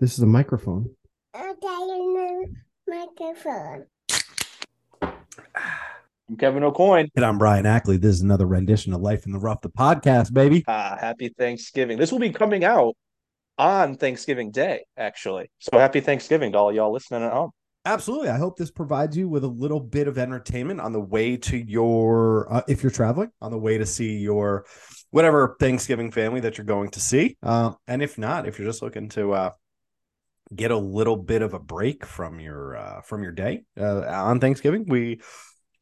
This is a microphone. Okay, microphone. I'm Kevin O'Coin. And I'm Brian Ackley. This is another rendition of Life in the Rough, the podcast, baby. Uh, happy Thanksgiving. This will be coming out on Thanksgiving Day, actually. So happy Thanksgiving to all y'all listening at home. Absolutely. I hope this provides you with a little bit of entertainment on the way to your, uh, if you're traveling, on the way to see your whatever Thanksgiving family that you're going to see. Uh, and if not, if you're just looking to uh, get a little bit of a break from your uh, from your day uh, on Thanksgiving, we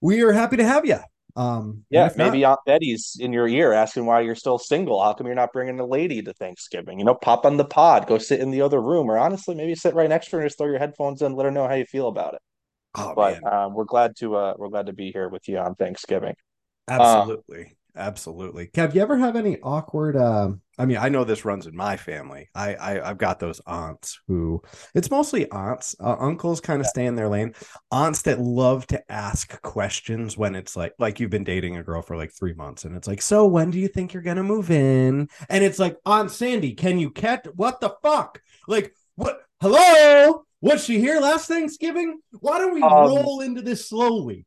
we are happy to have you. Um, yeah, maybe not, Aunt Betty's in your ear asking why you're still single. How come you're not bringing a lady to Thanksgiving? You know, pop on the pod, go sit in the other room, or honestly, maybe sit right next to her and just throw your headphones in, let her know how you feel about it. Oh, but um, we're glad to uh, we're glad to be here with you on Thanksgiving. Absolutely. Um, Absolutely. Kev, you ever have any awkward uh, I mean, I know this runs in my family. I, I have got those aunts who it's mostly aunts. Uh, uncles kind of yeah. stay in their lane. Aunts that love to ask questions when it's like like you've been dating a girl for like 3 months and it's like, "So when do you think you're going to move in?" And it's like, "Aunt Sandy, can you catch what the fuck?" Like, what hello? Was she here last Thanksgiving? Why don't we um, roll into this slowly?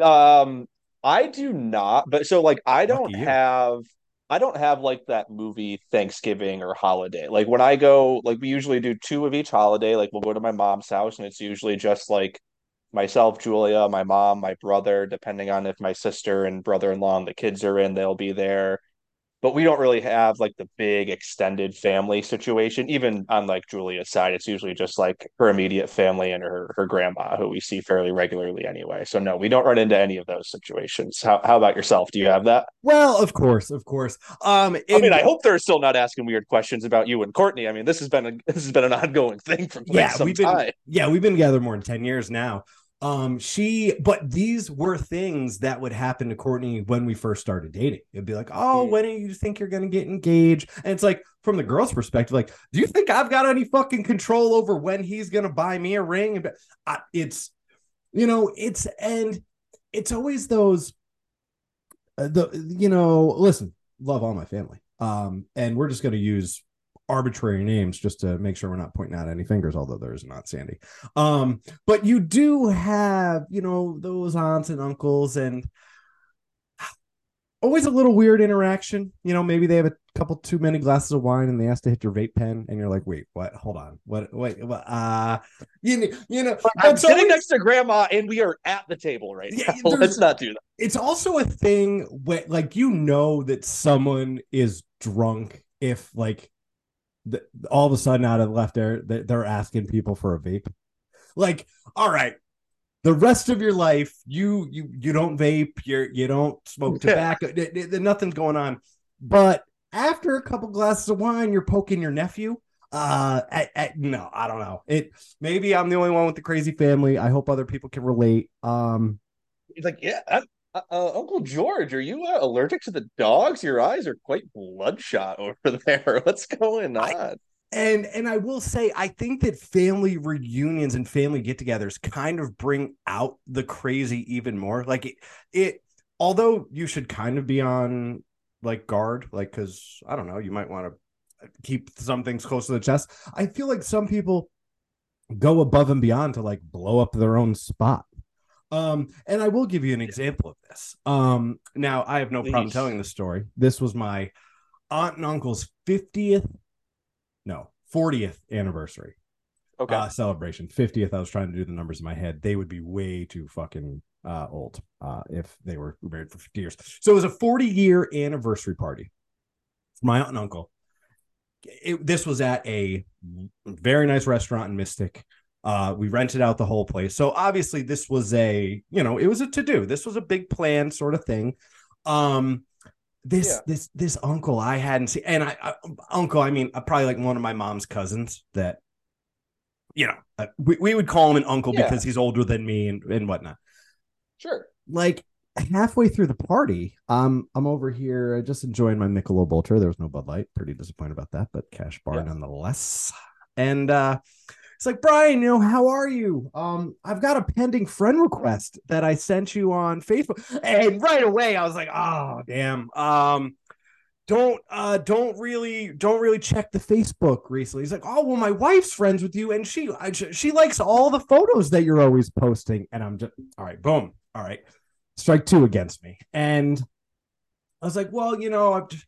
Um I do not, but so like I don't have I don't have like that movie Thanksgiving or holiday. Like when I go, like we usually do two of each holiday. Like we'll go to my mom's house and it's usually just like myself, Julia, my mom, my brother, depending on if my sister and brother in law and the kids are in, they'll be there but we don't really have like the big extended family situation. Even on like Julia's side, it's usually just like her immediate family and her her grandma, who we see fairly regularly anyway. So no, we don't run into any of those situations. How how about yourself? Do you have that? Well, of course, of course. Um, I mean, I hope they're still not asking weird questions about you and Courtney. I mean, this has been a this has been an ongoing thing for yeah, we've been, time. Yeah, we've been together more than ten years now um she but these were things that would happen to courtney when we first started dating. It'd be like oh mm. when do you think you're gonna get engaged? And it's like from the girl's perspective like do you think i've got any fucking control over when he's gonna buy me a ring? And it's you know it's and it's always those uh, the you know listen love all my family. Um and we're just gonna use arbitrary names just to make sure we're not pointing out any fingers, although there's not Sandy. Um, but you do have, you know, those aunts and uncles and always a little weird interaction. You know, maybe they have a couple too many glasses of wine and they ask to hit your vape pen, and you're like, wait, what? Hold on, what? Wait, what? Uh, you, you know, I'm sitting always, next to grandma and we are at the table right yeah, now. Let's not do that. It's also a thing when, like, you know, that someone is drunk if like the, all of a sudden out of the left there they're asking people for a vape. Like all right the rest of your life you you you don't vape you're you don't smoke tobacco nothing's going on. But after a couple glasses of wine you're poking your nephew. Uh at, at, no i don't know. It maybe i'm the only one with the crazy family. I hope other people can relate. Um he's like yeah uh, Uncle George, are you uh, allergic to the dogs? Your eyes are quite bloodshot over there. What's going on? I, and and I will say, I think that family reunions and family get-togethers kind of bring out the crazy even more. Like it, it although you should kind of be on like guard, like because I don't know, you might want to keep some things close to the chest. I feel like some people go above and beyond to like blow up their own spot. Um, and I will give you an example of this. Um, now I have no Please. problem telling the story. This was my aunt and uncle's 50th, no, 40th anniversary. Okay. Uh, celebration. 50th. I was trying to do the numbers in my head. They would be way too fucking uh, old uh, if they were married for 50 years. So it was a 40 year anniversary party for my aunt and uncle. It, this was at a very nice restaurant in Mystic. Uh, we rented out the whole place. So obviously this was a, you know, it was a to do. This was a big plan sort of thing. Um, this yeah. this this uncle I hadn't seen, and I, I uncle, I mean, uh, probably like one of my mom's cousins that, you know, uh, we, we would call him an uncle yeah. because he's older than me and and whatnot. Sure. Like halfway through the party, um, I'm over here just enjoying my Michelob Ultra. There was no Bud Light. Pretty disappointed about that, but cash bar yeah. nonetheless. And uh it's like, Brian, you know, how are you? Um, I've got a pending friend request that I sent you on Facebook. And right away I was like, oh damn. Um, don't uh don't really don't really check the facebook recently he's like oh well my wife's friends with you and she I, she likes all the photos that you're always posting and i'm just all right boom all right strike two against me and i was like well you know i've just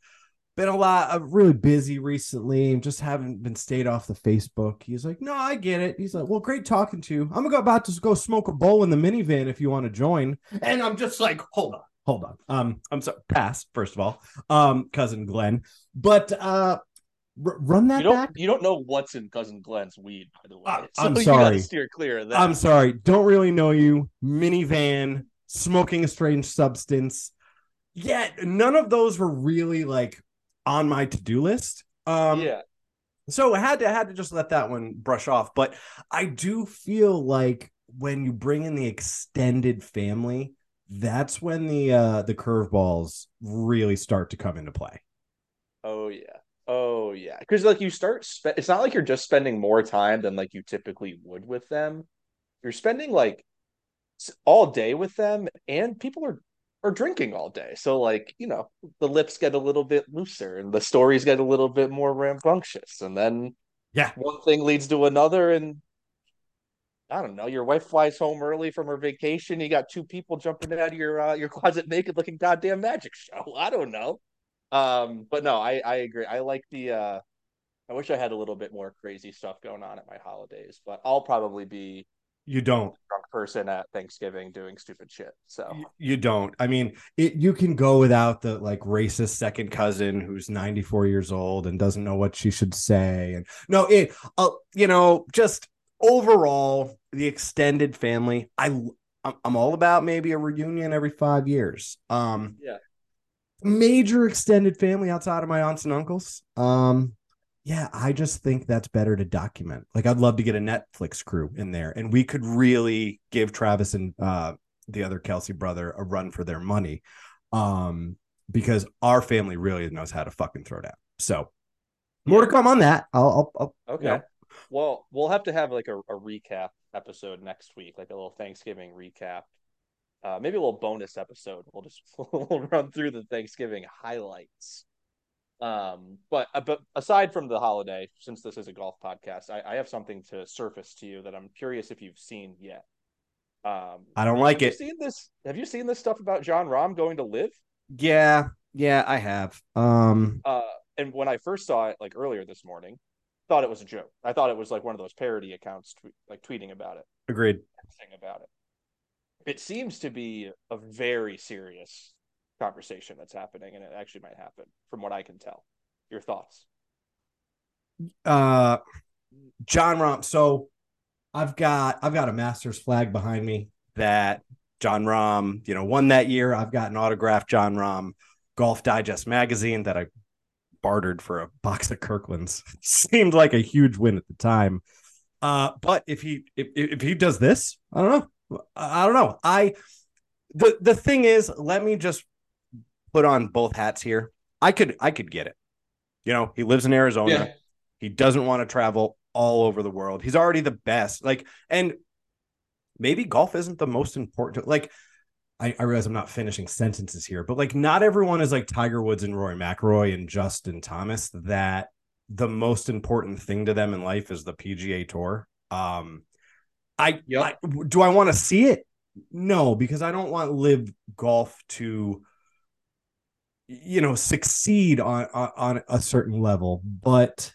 been a lot i'm really busy recently and just haven't been stayed off the facebook he's like no i get it he's like well great talking to you i'm gonna go about to go smoke a bowl in the minivan if you want to join and i'm just like hold on hold on. Um, I'm sorry, pass first of all, um, cousin Glenn, but uh, r- run that you don't, back. You don't know what's in cousin Glenn's weed, by the way. Uh, so I'm sorry. steer clear of that. I'm sorry. Don't really know you. Minivan, smoking a strange substance. Yeah, none of those were really like on my to do list. Um, yeah. So I had to had to just let that one brush off. But I do feel like when you bring in the extended family, that's when the uh the curveballs really start to come into play. Oh yeah. Oh yeah. Cuz like you start spe- it's not like you're just spending more time than like you typically would with them. You're spending like all day with them and people are are drinking all day. So like, you know, the lips get a little bit looser and the stories get a little bit more rambunctious and then yeah, one thing leads to another and I don't know. Your wife flies home early from her vacation. You got two people jumping out of your uh, your closet naked, looking goddamn magic show. I don't know. Um, but no, I I agree. I like the. uh I wish I had a little bit more crazy stuff going on at my holidays, but I'll probably be. You don't drunk person at Thanksgiving doing stupid shit. So you don't. I mean, it, you can go without the like racist second cousin who's 94 years old and doesn't know what she should say. And no, it, uh, you know, just overall, the extended family, I I'm all about maybe a reunion every five years. Um, yeah, major extended family outside of my aunts and uncles. Um, yeah, I just think that's better to document. Like, I'd love to get a Netflix crew in there, and we could really give Travis and uh, the other Kelce brother a run for their money, um, because our family really knows how to fucking throw down. So, more to come on that. I'll, I'll, I'll okay. You know, well, we'll have to have like a, a recap episode next week, like a little Thanksgiving recap. Uh, maybe a little bonus episode. We'll just we'll run through the Thanksgiving highlights. Um, but uh, but aside from the holiday, since this is a golf podcast, I, I have something to surface to you that I'm curious if you've seen yet. Um, I don't like it. seen this? Have you seen this stuff about Jon Rahm going to LIV? Yeah, yeah, I have. Um, uh, and when I first saw it, like earlier this morning, thought it was a joke. I thought it was like one of those parody accounts, like tweeting about it. Agreed. About it. It seems to be a very serious conversation that's happening, and it actually might happen, from what I can tell. Your thoughts? Uh, Jon Rahm. So, I've got I've got a Masters flag behind me that Jon Rahm you know, won that year. I've got an autographed Jon Rahm Golf Digest magazine that I bartered for a box of Kirklands. Seemed like a huge win at the time. Uh, but if he if, if he does this, I don't know. I don't know. I the the thing is, let me just put on both hats here. I could I could get it. You know, he lives in Arizona. Yeah. He doesn't want to travel all over the world. He's already the best. Like, and maybe golf isn't the most important. Like, I, I, realize I'm not finishing sentences here, but like not everyone is like Tiger Woods and Rory McIlroy and Justin Thomas that the most important thing to them in life is the PGA Tour. Um, I, yep. I do I want to see it? No, because I don't want LIV golf to you know succeed on, on on a certain level, but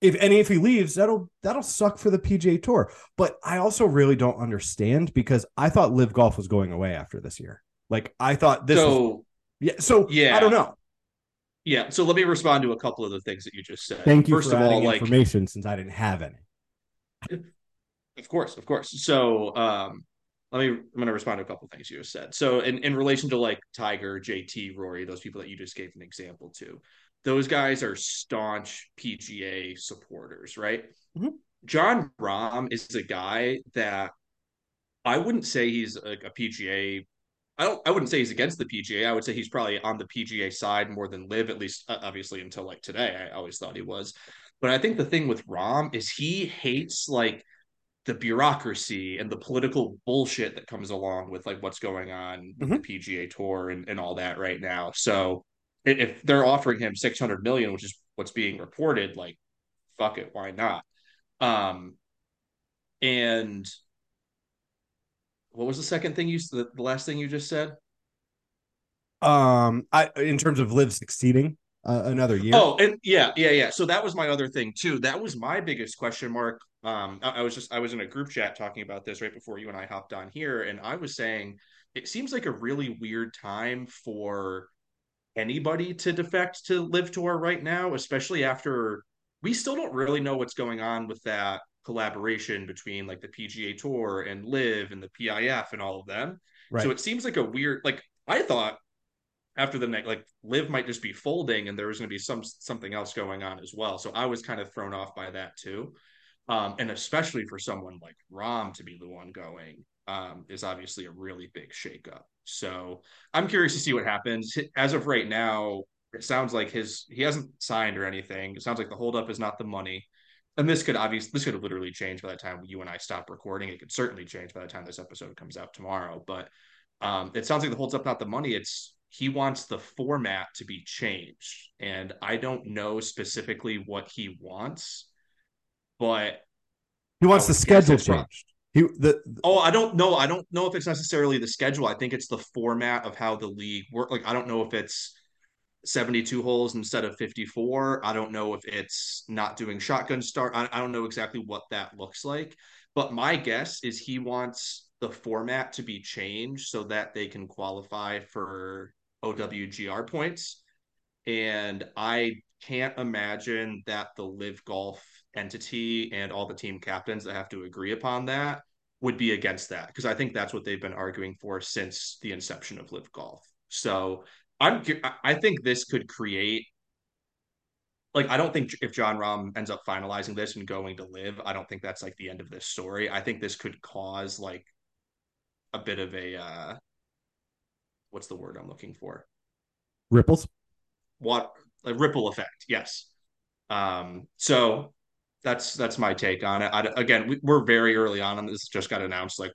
if any if he leaves that'll that'll suck for the PGA Tour. But I also really don't understand because I thought LIV Golf was going away after this year. Like I thought this. So was, yeah. So yeah, I don't know. Yeah. So let me respond to a couple of the things that you just said. Thank you First of all, like information since I didn't have any. Of course, of course. So um, let me. I'm going to respond to a couple of things you just said. So in in relation to like Tiger, JT, Rory, those people that you just gave an example to those guys are staunch PGA supporters, right? Mm-hmm. Jon Rahm is a guy that I wouldn't say he's a, a PGA. I don't. I wouldn't say he's against the PGA. I would say he's probably on the PGA side more than LIV, at least uh, obviously until like today. I always thought he was, but I think the thing with Rahm is he hates like the bureaucracy and the political bullshit that comes along with like what's going on with mm-hmm. the PGA Tour and, and all that right now. So if they're offering him 600 million, which is what's being reported, like fuck it, why not? Um, and what was the second thing you the, the last thing you just said? Um, I in terms of LIV succeeding uh, another year. Oh, and yeah, yeah, yeah. So that was my other thing too. That was my biggest question mark. Um, I, I was just I was in a group chat talking about this right before you and I hopped on here, and I was saying it seems like a really weird time for anybody to defect to LIV tour right now, especially after we still don't really know what's going on with that collaboration between like the PGA Tour and LIV and the PIF and all of them. Right. So it seems like a weird like I thought after the next like LIV might just be folding and there was going to be some something else going on as well. So I was kind of thrown off by that too. Um, and especially for someone like Rahm to be the one going um, is obviously a really big shakeup. So I'm curious to see what happens. As of right now, it sounds like his he hasn't signed or anything. It sounds like the holdup is not the money. And this could obviously this could literally change by the time you and I stop recording. It could certainly change by the time this episode comes out tomorrow. But um, it sounds like the holds up not the money. It's he wants the format to be changed. And I don't know specifically what he wants, but he wants oh, the schedule changed. He the, the, oh, I don't know. I don't know if it's necessarily the schedule. I think it's the format of how the league work. Like I don't know if it's 72 holes instead of 54. I don't know if it's not doing shotgun start. I, I don't know exactly what that looks like. But my guess is he wants the format to be changed so that they can qualify for OWGR points. And I can't imagine that the LIV golf entity and all the team captains that have to agree upon that would be against that because I think that's what they've been arguing for since the inception of LIV golf. So I'm I think this could create like I don't think if Jon Rahm ends up finalizing this and going to LIV, I don't think that's like the end of this story. I think this could cause like a bit of a uh what's the word I'm looking for? Ripples. What a ripple effect? Yes. Um, so that's that's my take on it. I, again, we, are very early on, and this just got announced like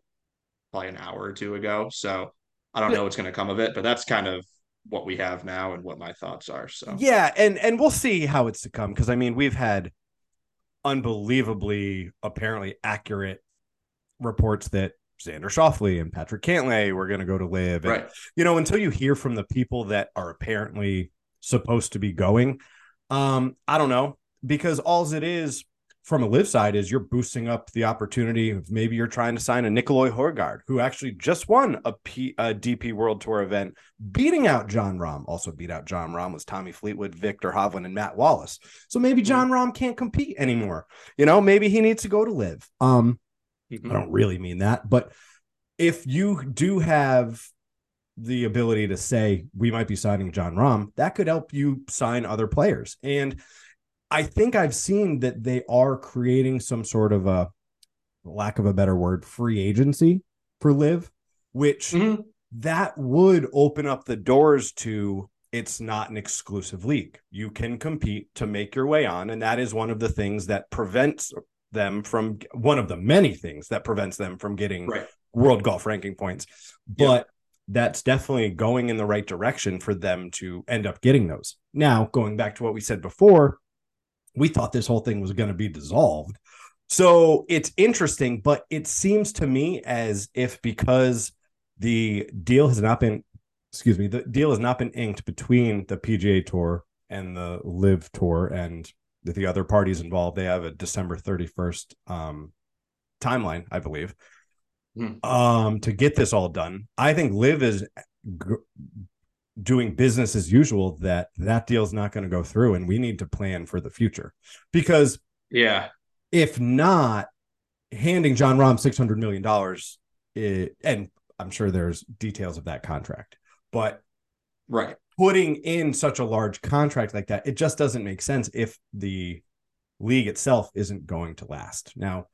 probably an hour or two ago. So I don't know what's going to come of it, but that's kind of what we have now and what my thoughts are. So yeah, and and we'll see how it's to come because I mean we've had unbelievably apparently accurate reports that Xander Schauffele and Patrick Cantlay were going to go to LIV. And, right. You know, until you hear from the people that are apparently supposed to be going, um, I don't know because all it is from a LIV side is you're boosting up the opportunity of maybe you're trying to sign a Nicolai Højgaard who actually just won a, P, a DP World Tour event, beating out Jon Rahm. Also beat out Jon Rahm was Tommy Fleetwood, Viktor Hovland, and Matt Wallace. So maybe Jon mm-hmm. Rahm can't compete anymore. You know, maybe he needs to go to LIV. Um, Mm-hmm. I don't really mean that, but if you do have the ability to say we might be signing Jon Rahm, that could help you sign other players. And I think I've seen that they are creating some sort of a lack of a better word, free agency for LIV, which mm-hmm. that would open up the doors to it's not an exclusive league. You can compete to make your way on. And that is one of the things that prevents them from one of the many things that prevents them from getting right. world golf ranking points. But that's definitely going in the right direction for them to end up getting those. Now, going back to what we said before, we thought this whole thing was going to be dissolved. So it's interesting, but it seems to me as if because the deal has not been, excuse me, the deal has not been inked between the PGA Tour and the LIV Tour and the other parties involved. They have a December 31st um, timeline, I believe, mm. um, to get this all done. I think LIV is g- doing business as usual that that deal is not going to go through and we need to plan for the future because yeah if not handing Jon Rahm 600 million dollars and i'm sure there's details of that contract but right putting in such a large contract like that, it just doesn't make sense if the league itself isn't going to last. Now,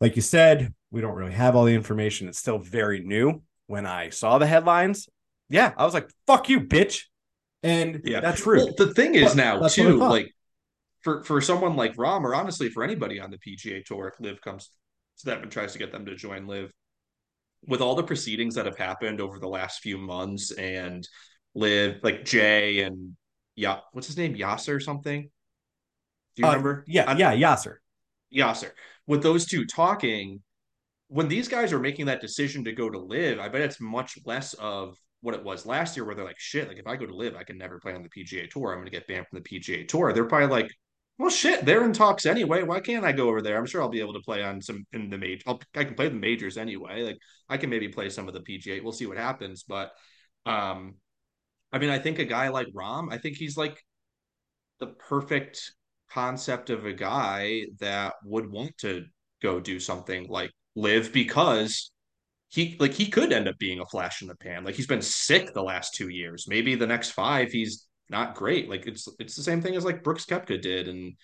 like you said, we don't really have all the information. It's still very new. When I saw the headlines, yeah, I was like, fuck you, bitch. And yeah, that's true. Well, the thing is but now, too, like for, for someone like Rahm, or honestly for anybody on the PGA Tour, if LIV comes to them and tries to get them to join LIV, with all the proceedings that have happened over the last few months and LIV like Jay and yeah, what's his name? Yasser or something? Do you Uh, remember? Yeah, I- yeah, Yasser. Yasser. With those two talking, when these guys are making that decision to go to LIV, I bet it's much less of what it was last year, where they're like, shit, like if I go to LIV, I can never play on the PGA Tour. I'm going to get banned from the PGA Tour. They're probably like, well, shit, they're in talks anyway. Why can't I go over there? I'm sure I'll be able to play on some in the major. I'll, I can play the majors anyway. Like I can maybe play some of the PGA. We'll see what happens. But, um, I mean, I think a guy like Rahm, I think he's like the perfect concept of a guy that would want to go do something like LIV because he like he could end up being a flash in the pan. Like he's been sick the last two years. Maybe the next five he's not great. Like it's it's the same thing as like Brooks Koepka did, and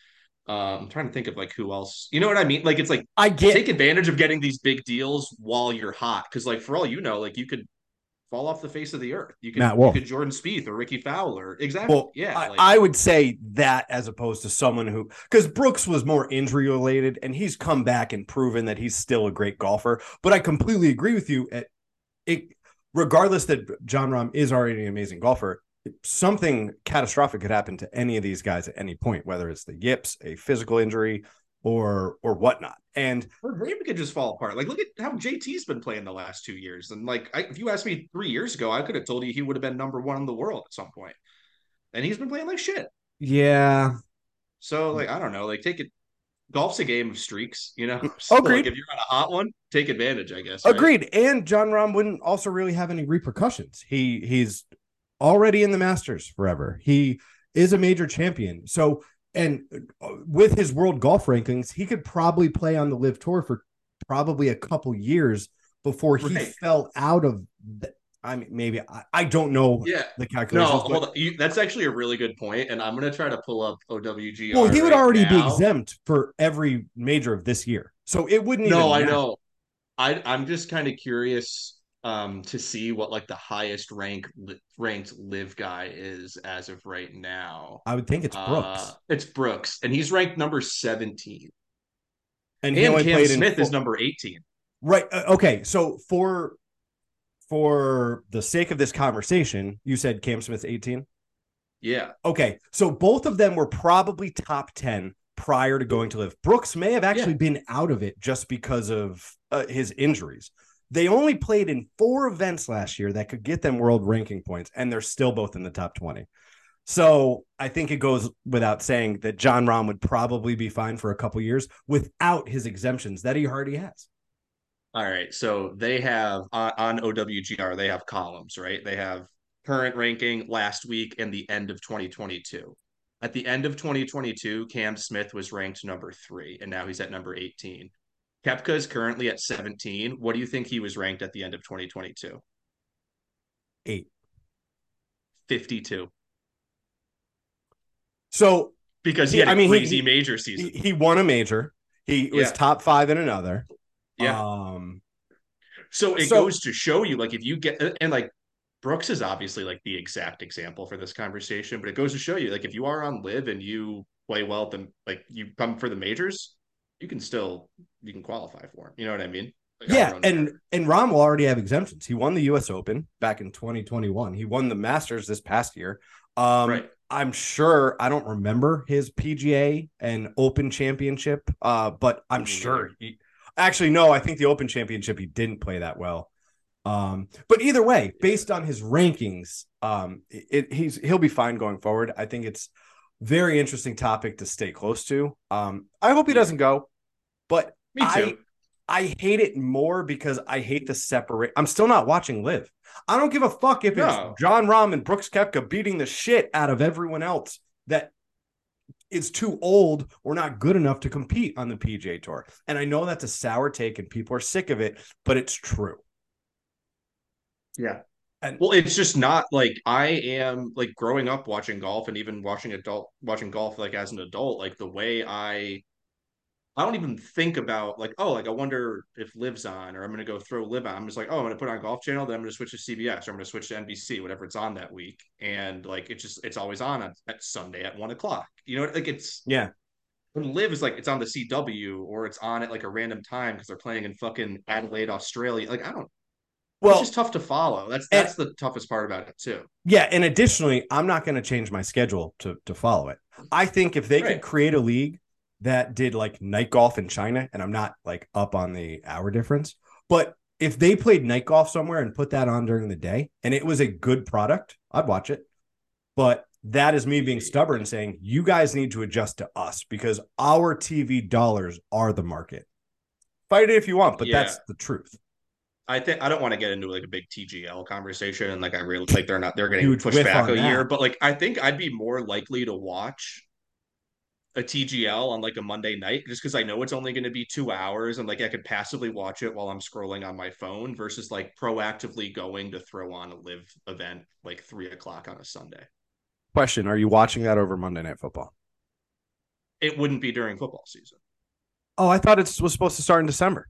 um, I'm trying to think of like who else. You know what I mean? Like it's like I get take advantage of getting these big deals while you're hot, because like for all you know, like you could fall off the face of the earth. You could, Matt Wolff. you could Jordan Spieth or Rickie Fowler. Exactly. Well, yeah. I, like- I would say that as opposed to someone who, because Brooks was more injury related, and he's come back and proven that he's still a great golfer. But I completely agree with you. At it, regardless that Jon Rahm is already an amazing golfer, something catastrophic could happen to any of these guys at any point, whether it's the yips, a physical injury, or or whatnot. And Her dream could just fall apart. Like, look at how JT's been playing the last two years. And like, I, if you asked me three years ago, I could have told you he would have been number one in the world at some point. And he's been playing like shit. yeah, So like, I don't know. Like, take it. Golf's a game of streaks, you know. So, Agreed. like, if you're on a hot one, take advantage. I guess. right? Agreed. And Jon Rahm wouldn't also really have any repercussions. He he's already in the Masters forever. He is a major champion. So and uh, with his world golf rankings, he could probably play on the LIV tour for probably a couple years before he Right. fell out of the, I mean maybe I, I don't know Yeah. the No, calculations. but- hold on. You, that's actually a really good point, and I'm gonna try to pull up OWG. well, he would right already be exempt for every major of this year. So it wouldn't No, I know. I I'm just kind of curious um to see what like the highest rank li- ranked LIV guy is as of right now. I would think it's Brooks. Uh, it's Brooks, and he's ranked number 17. and And Cam Smith is number 18. Right. uh, Okay. So for for the sake of this conversation, you said Cam Smith's 18. Yeah. Okay. So both of them were probably top 10 prior to going to LIV. Brooks may have actually been out of it just because of uh, his injuries. They only played in four events last year that could get them world ranking points, and they're still both in the top 20. So I think it goes without saying that Jon Rahm would probably be fine for a couple years without his exemptions that he already has. All right. So they have on, on OWGR, they have columns, right? They have current ranking last week and the end of 2022. At the end of 2022, Cam Smith was ranked number three, and now he's at number 18. Koepka is currently at 17. What do you think he was ranked at the end of 2022? Eight. 52. So Because he He- had a I mean, he- crazy he- major season. he won a major. He was top five in another. Yeah. Um, So it So- goes to show you, like, if you get and like Brooks is obviously like the exact example for this conversation, but it goes to show you, like, if you are on live and you play well, then like you come for the majors, you can still you can qualify for. You know what I mean? Like, yeah, and care. and Rahm will already have exemptions. He won the U.S. Open back in 2021. He won the Masters this past year. Um, right. I'm sure I don't remember his PGA and Open Championship, uh, but I'm Me sure he actually no. I think the Open Championship he didn't play that well. Um, but either way, based on his rankings, um, it, he's he'll be fine going forward. I think it's very interesting topic to stay close to. Um, I hope he doesn't go, but Me too. I hate it more because I hate the separate. I'm still not watching LIV. I don't give a fuck if No. it's Jon Rahm and Brooks Koepka beating the shit out of everyone else that is too old or not good enough to compete on the PJ Tour. And I know that's a sour take and people are sick of it, but it's true. yeah. And Well, it's just not like I am like growing up watching golf and even watching adult watching golf like as an adult, like the way I I don't even think about like, oh, like I wonder if LIV's on or I'm gonna go throw LIV on. I'm just like, oh, I'm gonna put on Golf Channel, then I'm gonna switch to CBS or I'm gonna switch to NBC, whatever it's on that week. And like it's just it's always on at, at Sunday at one o'clock. You know, like it's yeah, when LIV is like it's on the CW or it's on at like a random time because they're playing in fucking Adelaide, Australia. Like I don't well, it's just tough to follow. That's that's and, the toughest part about it too. Yeah, and additionally, I'm not going to change my schedule to to follow it. I think if they right. could create a league that did like night golf in China, and I'm not like up on the hour difference, but if they played night golf somewhere and put that on during the day and it was a good product, I'd watch it. But that is me being stubborn saying you guys need to adjust to us because our TV dollars are the market. Fight it if you want, but yeah. that's the truth. I think I don't want to get into like a big TGL conversation and like I really like they're not they're getting pushed back a that. year, but like I think I'd be more likely to watch a TGL on like a Monday night just because I know it's only going to be two hours and like I could passively watch it while I'm scrolling on my phone versus like proactively going to throw on a LIV event like three o'clock on a Sunday. Question Are you watching that over Monday Night Football? It wouldn't be during football season. Oh, I thought it was supposed to start in December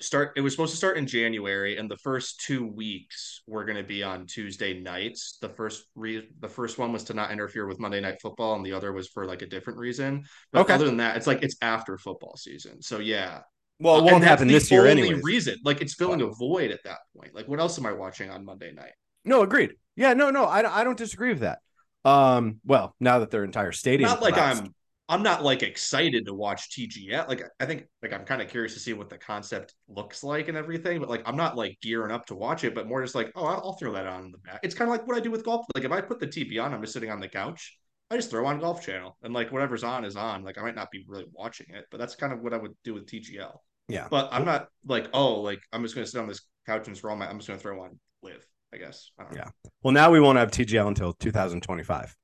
start it was supposed to start in January and the first 2 weeks were going to be on Tuesday nights. The first re- the first one was to not interfere with Monday night football and the other was for like a different reason. But okay. other than that, it's like it's after football season. So yeah. Well, it won't happen this year anyway. reason. Like it's filling a void at that point. Like what else am I watching on Monday night? No, agreed. Yeah, no, no, I, I don't disagree with that. Um, well, now that their entire stadium not like. I'm I'm not like excited to watch TGL. Like I think like I'm kind of curious to see what the concept looks like and everything, but like I'm not like gearing up to watch it, but more just like, oh, I'll throw that on the back. It's kind of like what I do with golf. Like if I put the TV on, I'm just sitting on the couch. I just throw on Golf Channel and like whatever's on is on. Like I might not be really watching it, but that's kind of what I would do with TGL. Yeah. But I'm not like, oh, like I'm just gonna sit on this couch and scroll my I'm just gonna throw on LIV, I guess. I yeah. Know. Well now we won't have TGL until 2025.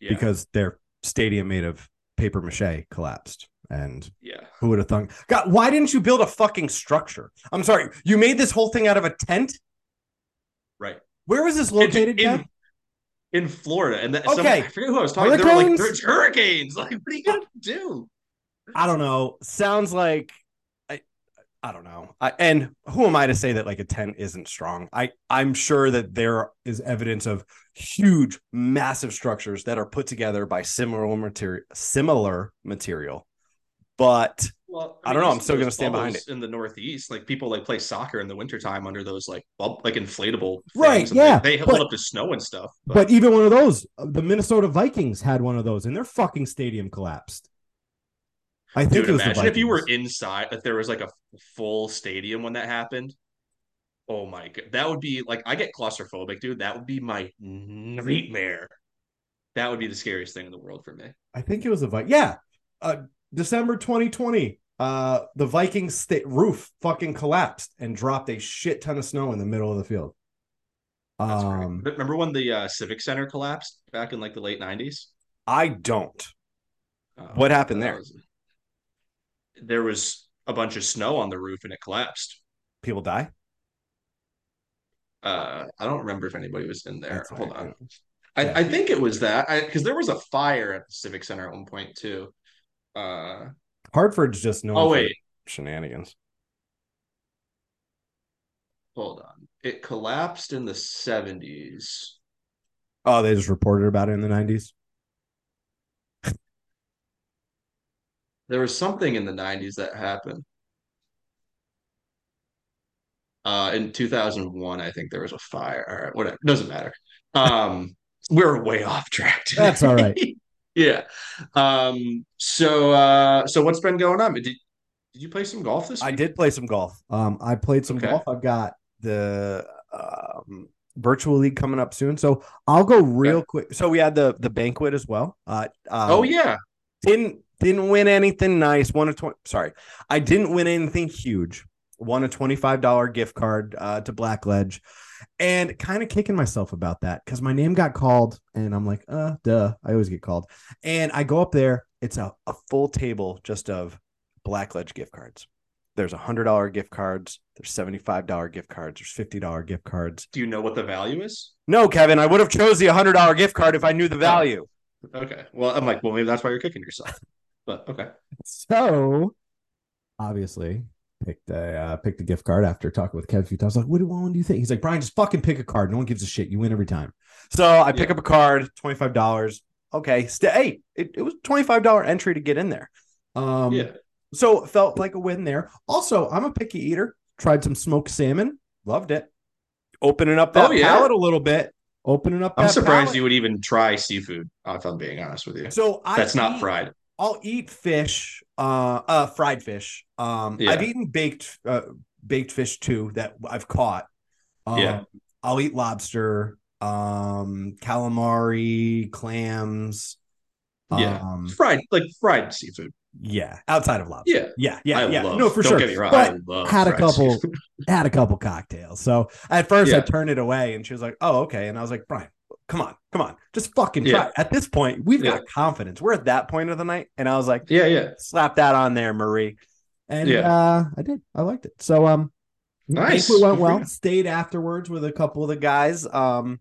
Yeah. Because their stadium made of paper mache collapsed. And yeah, who would have thought? God, why didn't you build a fucking structure? I'm sorry, you made this whole thing out of a tent. Right. Where was this located? In, in, in Florida, and the, okay, some, I forget who I was talking. Hurricanes? They were like, "There's hurricanes." Like, what are you gonna do? I don't know. Sounds like I don't know. I, and who am I to say that like a 10 isn't strong? I I'm sure that there is evidence of huge massive structures that are put together by similar material similar material. But well, I, mean, I don't know. I'm still going to stand behind it. In the Northeast, like people like play soccer in the wintertime under those like like inflatable right. Yeah, they, they hold but, up to snow and stuff. But. but even one of those, uh, the Minnesota Vikings had one of those, and their fucking stadium collapsed. I think Dude, imagine if you were inside, if there was like a full stadium when that happened. Oh my god, that would be like I get claustrophobic, dude. That would be my nightmare. That would be the scariest thing in the world for me. I think it was a Viking. Yeah, uh, December 2020. Uh, the Viking st- roof fucking collapsed and dropped a shit ton of snow in the middle of the field. Um, remember when the uh, Civic Center collapsed back in like the late 90s? I don't. Uh, what happened there? Was, there was a bunch of snow on the roof and it collapsed. People die. Uh, I don't remember if anybody was in there. That's Hold right. on. I, yeah. I think it was that because there was a fire at the Civic Center at one point too. Uh, Hartford's just known oh, wait. shenanigans. Hold on. It collapsed in the 70s. Oh, they just reported about it in the 90s. There was something in the 90s that happened. Uh, in 2001, I think there was a fire. All right, whatever. Doesn't matter. Um, we're way off track. Today. That's all right. yeah. Um, so, uh, so what's been going on? Did, did you play some golf this week? I did play some golf. Um, I played some okay. golf. I've got the um, virtual league coming up soon. So I'll go real okay. quick. So we had the the banquet as well. Uh, um, oh yeah. Didn't didn't win anything nice. Won a twenty. Sorry, I didn't win anything huge. Won a twenty-five dollar gift card uh, to Blackledge, and kind of kicking myself about that because my name got called, and I'm like, uh, duh. I always get called, and I go up there. It's a, a full table just of Blackledge gift cards. There's a hundred dollar gift cards. There's seventy five dollar gift cards. There's fifty dollar gift cards. Do you know what the value is? No, Kevin. I would have chose the hundred dollar gift card if I knew the value. Okay. Well, I'm like, well, maybe that's why you're kicking yourself. But okay. So obviously picked a uh, picked a gift card after talking with Kev a few times. Like, what, what do you think? He's like, Brian, just fucking pick a card. No one gives a shit. You win every time. So I pick yeah. up a card, twenty five dollars. Okay, stay. Hey, it, it was twenty five dollar entry to get in there. Um, yeah. So it felt like a win there. Also, I'm a picky eater. Tried some smoked salmon. Loved it. Opening up that Oh, yeah? palate a little bit. Opening up. I'm surprised palate. you would even try seafood. If I'm being honest with you, So I that's not eat- fried. I'll eat fish, uh, uh, fried fish. Um, Yeah. I've eaten baked, uh, baked fish too that I've caught. Um, Yeah. I'll eat lobster, um, calamari, clams. Yeah. Um, Fried, like fried seafood. yeah, outside of lobster. Yeah. yeah, yeah, I yeah. love. no, for sure. Get me wrong. But I love had a couple- had a couple cocktails. So at first I turned it away and she was like, Oh, okay. And I was like, Brian, come on, come on. Just fucking try. Yeah. it." At this point, we've Yeah. got confidence. We're at that point of the night. And I was like, Yeah, yeah. slap that on there, Marie. And Yeah. uh I did. I liked it. So um Nice. banquet went well. Stayed afterwards with a couple of the guys. Um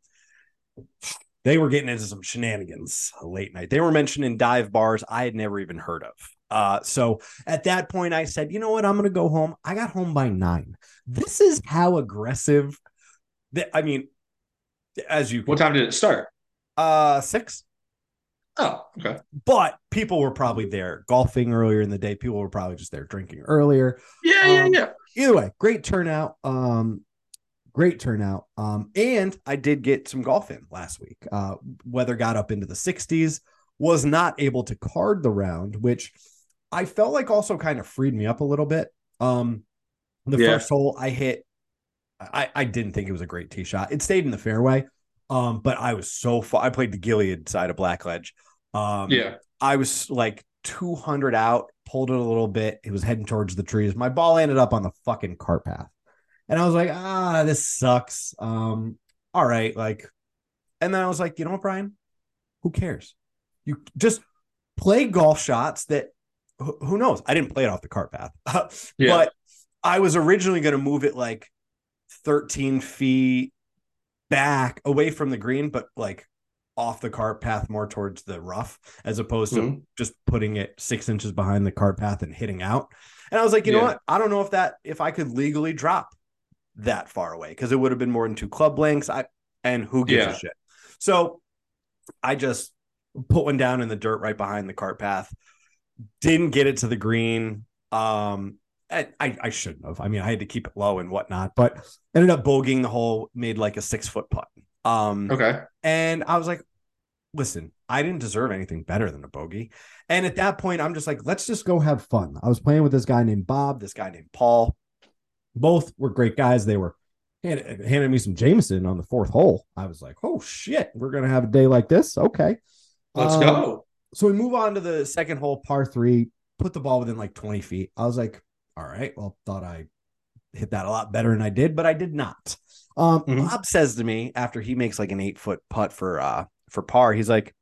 they were getting into some shenanigans late night. They were mentioning dive bars I had never even heard of. Uh, so at that point, I said, you know what? I'm going to go home. I got home by nine. This is how aggressive that I mean, as you What time did it start? uh six, Oh, okay. but people were probably there golfing earlier in the day. People were probably just there drinking earlier. Yeah, yeah, Um, yeah. either way, great turnout. Um, great turnout. Um, and I did get some golf in last week. Uh, weather got up into the 60s. Was not able to card the round, which I felt like also kind of freed me up a little bit. Um, the Yeah. first hole I hit, I I didn't think it was a great tee shot. It stayed in the fairway. Um, but I was so far. I played the Gilead side of Blackledge. Um, Yeah. I was like 200 out, pulled it a little bit. It was heading towards the trees. My ball ended up on the fucking cart path. And I was like, ah, this sucks. Um, all right. Like, and then I was like, you know what, Brian? Who cares? You just play golf shots that who who knows? I didn't play it off the cart path, Yeah. but I was originally going to move it like 13 feet back away from the green, but like off the cart path more towards the rough as opposed to Mhm. just putting it six inches behind the cart path and hitting out. And I was like, you know what? I don't know if that if I could legally drop that far away because it would have been more than two club lengths. I and who gives Yeah. a shit? So I just put one down in the dirt right behind the cart path. Didn't get it to the green. Um, I, I shouldn't have. I mean, I had to keep it low and whatnot, but ended up bogeying the hole. Made like a six foot putt. Um, Okay. and I was like, listen, I didn't deserve anything better than a bogey. And at that point, I'm just like, let's just go have fun. I was playing with this guy named Bob, this guy named Paul. Both were great guys. They were hand, handing me some Jameson on the fourth hole. I was like, oh shit, we're gonna have a day like this. Okay. Let's Um, go. So we move on to the second hole, par three, put the ball within like 20 feet. I was like, all right, well, thought I hit that a lot better than I did, but I did not. Um, Mhm. Bob says to me after he makes like an eight foot putt for uh for par, he's like,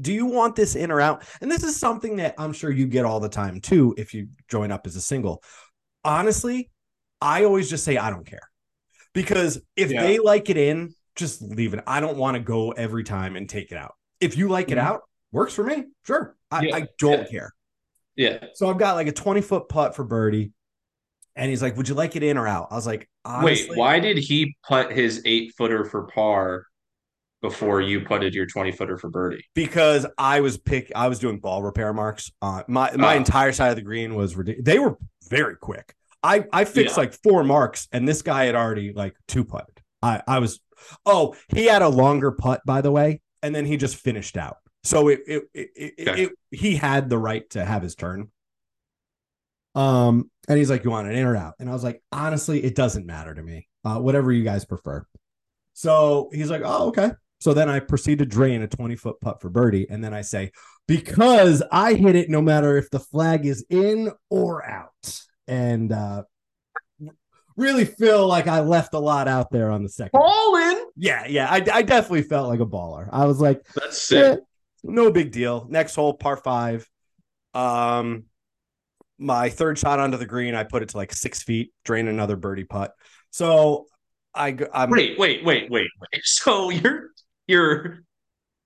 Do you want this in or out? And this is something that I'm sure you get all the time too if you join up as a single. Honestly, I always just say I don't care. Because if Yeah. they like it in, just leave it. I don't want to go every time and take it out. If you like it Mhm. out, works for me. Sure. I, Yeah, I don't yeah. care. Yeah. So I've got like a 20 foot putt for birdie. And he's like, Would you like it in or out? I was like, honestly, Wait, why did he put his eight footer for par before you putted your 20 footer for birdie? Because I was pick I was doing ball repair marks. Uh my my Oh. entire side of the green was ridiculous. They were very quick. I I fixed Yeah. like four marks and this guy had already like two putted. I I was oh, he had a longer putt by the way, and then he just finished out. So it it it, it, Okay. it he had the right to have his turn. Um, and he's like, You want an in or out? And I was like, honestly, it doesn't matter to me. Uh, whatever you guys prefer. So he's like, Oh, okay. So then I proceed to drain a 20 foot putt for birdie. And then I say, because I hit it no matter if the flag is in or out. And uh really feel like I left a lot out there on the second. Ball in. Yeah, yeah. I, I definitely felt like a baller. I was like, That's sick. No big deal. Next hole, par five. Um my third shot onto the green, I put it to like six feet, drain another birdie putt. So I I'm Wait, wait, wait, wait, wait. So you're you're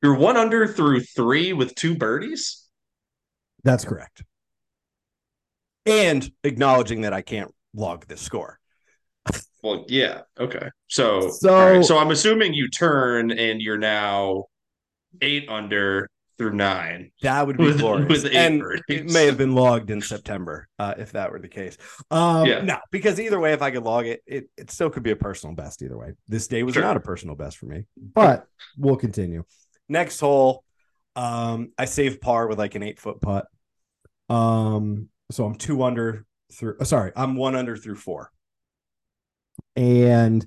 you're one under through three with two birdies? That's correct. And acknowledging that I can't log this score. Well, yeah. Okay. So So- right. So I'm assuming you turn and you're now eight under through nine. That would be With- glorious. with and birdies. it may have been logged in September, uh, if that were the case. Um, Yeah. No, because either way, if I could log it, it, it still could be a personal best either way. This day was Sure. not a personal best for me, but we'll continue. Next hole, um, I saved par with like an eight foot putt. Um, so I'm two under through. uh, Sorry, I'm one under through four, and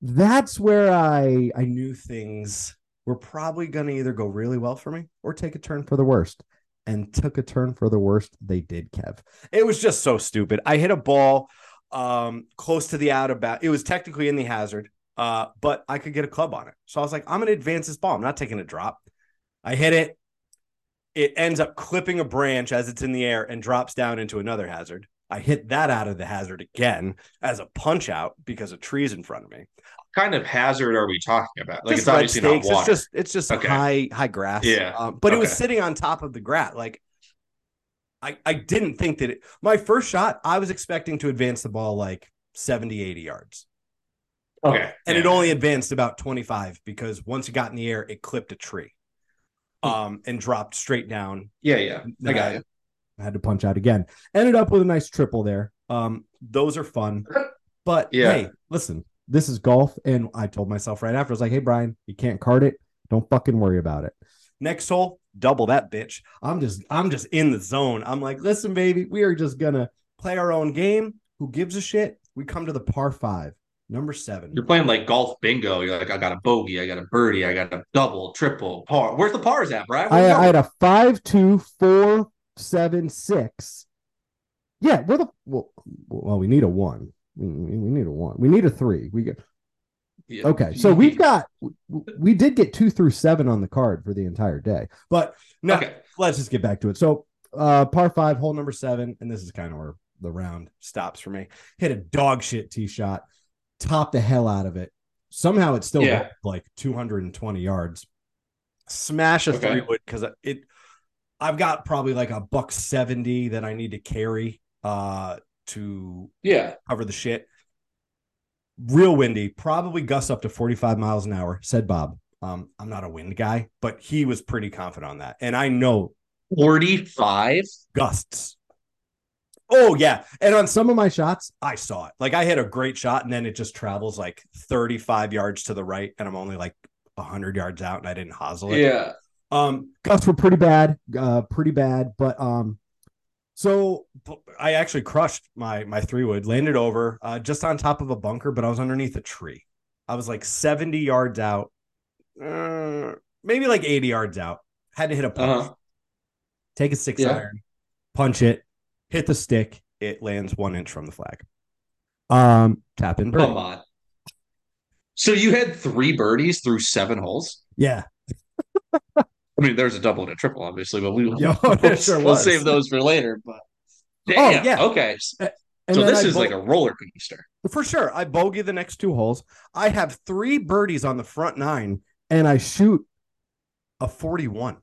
that's where I I knew things were probably going to either go really well for me or take a turn for the worst. And took a turn for the worst. They did, Kev. It was just so stupid. I hit a ball um close to the out of bounds. It was technically in the hazard, uh, but I could get a club on it. So I was like, I'm gonna advance this ball. I'm not taking a drop. I hit it. It ends up clipping a branch as it's in the air and drops down into another hazard. I hit that out of the hazard again as a punch out because a tree's in front of me. Kind of hazard are we talking about? Like just it's obviously stakes. not It's just it's just Okay. high high grass. Yeah. Um, but it was sitting on top of the grass. Like I I didn't think that it my first shot, I was expecting to advance the ball like 70, 80 yards. okay. And it only advanced about 25 because once it got in the air, it clipped a tree. Hmm. Um and dropped straight down. Yeah, yeah. I got Uh, you. I had to punch out again. Ended up with a nice triple there. Um, those are fun. But Yeah. hey, listen, this is golf, and I told myself right after, I was like, "Hey, Brian, you can't card it. Don't fucking worry about it." Next hole, double that bitch. I'm just, I'm just in the zone. I'm like, listen, baby, we are just gonna play our own game. Who gives a shit? We come to the par five, number seven. You're playing like golf bingo. You're like, I got a bogey, I got a birdie, I got a double, triple, par. Where's the pars at, Brian? I, I had a five, two, four, seven, six. Yeah, we're the well. Well, we need a one. We, we need a one. We need a three. We get Yeah. okay. So we've got we did get two through seven on the card for the entire day, but no. Okay. Let's just get back to it. So, uh, par five, hole number seven, and this is kind of where the round stops for me. Hit a dog shit tee shot, top the hell out of it. Somehow it still Yeah. like 220 yards. Smash a Okay. three wood because it. I've got probably like a buck 70 that I need to carry uh to Yeah. cover the shit. Real windy, probably gusts up to 45 miles an hour, said Bob. Um, I'm not a wind guy, but he was pretty confident on that. And I know 45? gusts. Oh, yeah. And on some of my shots, I saw it. Like I hit a great shot and then it just travels like 35 yards to the right, and I'm only like 100 yards out and I didn't hosel it. Yeah. Um, gusts were pretty bad, uh, pretty bad. But um, so I actually crushed my my three wood, landed over uh, just on top of a bunker, but I was underneath a tree. I was like 70 yards out, uh, maybe like 80 yards out. Had to hit a punch, Uh-huh. take a six Yeah. iron, punch it, hit the stick. It lands one inch from the flag. Um, tap in birdie. Come on. So you had three birdies through seven holes? Yeah, I mean, there's a double and a triple, obviously, but we, Yeah, we'll, sure we'll save those for later. But Oh, yeah. okay. So this I is bo- like a roller coaster. For sure. I bogey the next two holes. I have three birdies on the front nine, and I shoot a 41.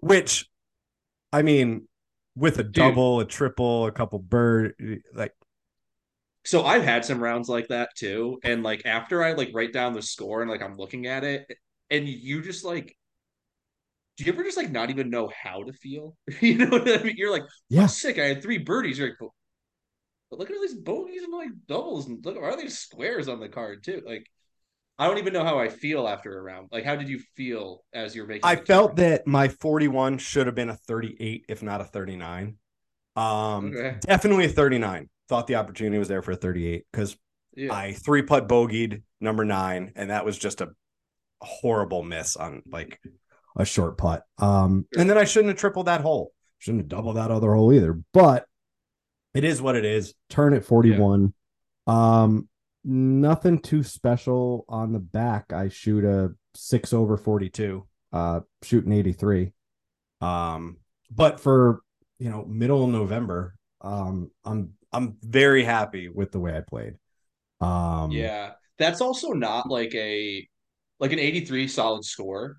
Which, I mean, with a double, a triple, a couple bird, like, So I've had some rounds like that too. And like after I like write down the score and like I'm looking at it, and you just like do you ever just like not even know how to feel? you know what I mean? You're like, Yeah. I'm sick. I had three birdies. You're like, but, look at all these bogeys and like doubles and look, why are these squares on the card too? Like, I don't even know how I feel after a round. Like, how did you feel as you're making? I felt turn? that my 41 should have been a 38, if not a 39. Um, Okay. definitely a 39. Thought the opportunity was there for a 38 because Yeah. I three putt bogeyed number nine, and that was just a horrible miss on like a short putt. Um, and then I shouldn't have tripled that hole. Shouldn't have doubled that other hole either. But it is what it is. Turn at 41. Um, nothing too special on the back. I shoot a six over 42, uh, shooting 83. Um, but for you know, middle of November, um, I'm I'm very happy with the way I played. Um, Yeah, that's also not like a like an 83 solid score.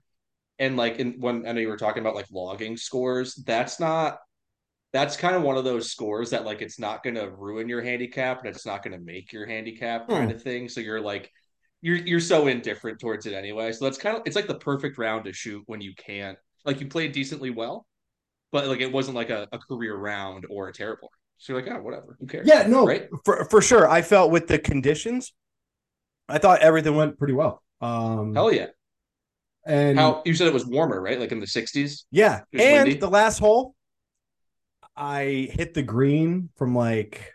And like in when I know you were talking about like logging scores, that's not that's kind of one of those scores that like it's not going to ruin your handicap and it's not going to make your handicap hmm. kind of thing. So you're like you're you're so indifferent towards it anyway. So that's kind of it's like the perfect round to shoot when you can't like you played decently well, but like it wasn't like a, a career round or a terrible. So you're like, oh, whatever, who cares? Yeah, no, right? for for sure. I felt with the conditions, I thought everything went pretty well. Um, Hell yeah! and How you said it was warmer, right? Like in the 60s. yeah, and windy? the last hole, I hit the green from like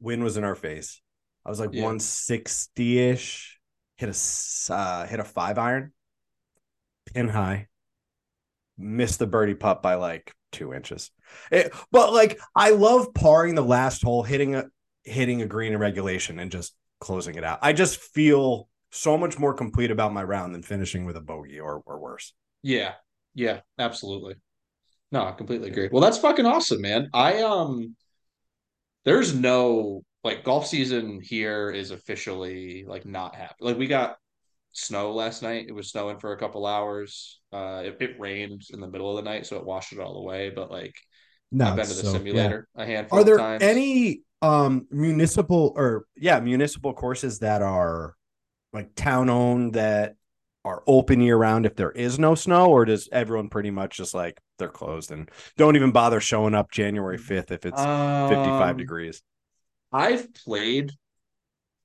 wind was in our face. I was like Yeah. 160 ish. Hit a uh, hit a five iron, pin high. Missed the birdie putt by like two inches. It- but like I love parring the last hole, hitting a hitting a green in regulation and just closing it out. I just feel so much more complete about my round than finishing with a bogey or or worse. Yeah, yeah, absolutely. No, I completely agree. Well, that's fucking awesome, man. I um, there's no like golf season here is officially like not happening. Like we got snow last night. It was snowing for a couple hours. Uh, it, it rained in the middle of the night, so it washed it all away. But like No, I've been to the simulator a handful Are there of times. any um municipal or yeah municipal courses that are like town owned that are open year round if there is no snow or does everyone pretty much just like they're closed and don't even bother showing up January 5th if it's 55 Um, degrees I've played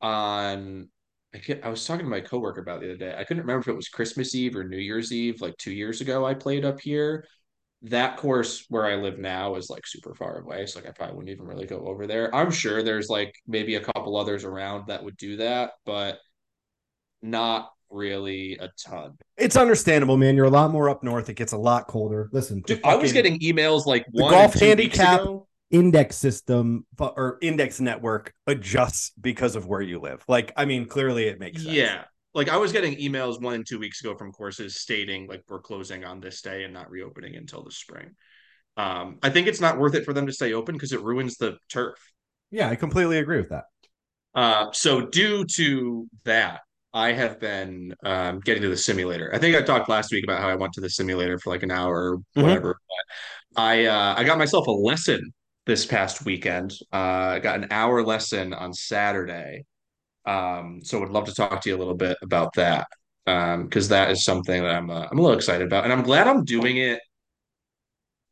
on. I, I was talking to my coworker about the other day. I couldn't remember if it was Christmas Eve or New Year's Eve, like two years ago. I played up here. That course where I live now is like super far away, so like I probably wouldn't even really go over there. I'm sure there's like maybe a couple others around that would do that, but not really a ton. it's understandable man you're a lot more up north it gets a lot colder listen Dude, I was getting emails like the golf and two weeks handicap- index system or index network adjusts because of where you live like i mean clearly it makes sense Yeah. Like I was getting emails one and two weeks ago from courses stating like we're closing on this day and not reopening until the spring. Um, I think it's not worth it for them to stay open because it ruins the turf. yeah i completely agree with that Uh, so due to that, I have been um, getting to the simulator. I think I talked last week about how I went to the simulator for like an hour or Mhm. whatever. But I uh, I got myself a lesson this past weekend. Uh, I got an hour lesson on Saturday. Um, so would love to talk to you a little bit about that because that is something that I'm uh, I'm a little excited about, and I'm glad I'm doing it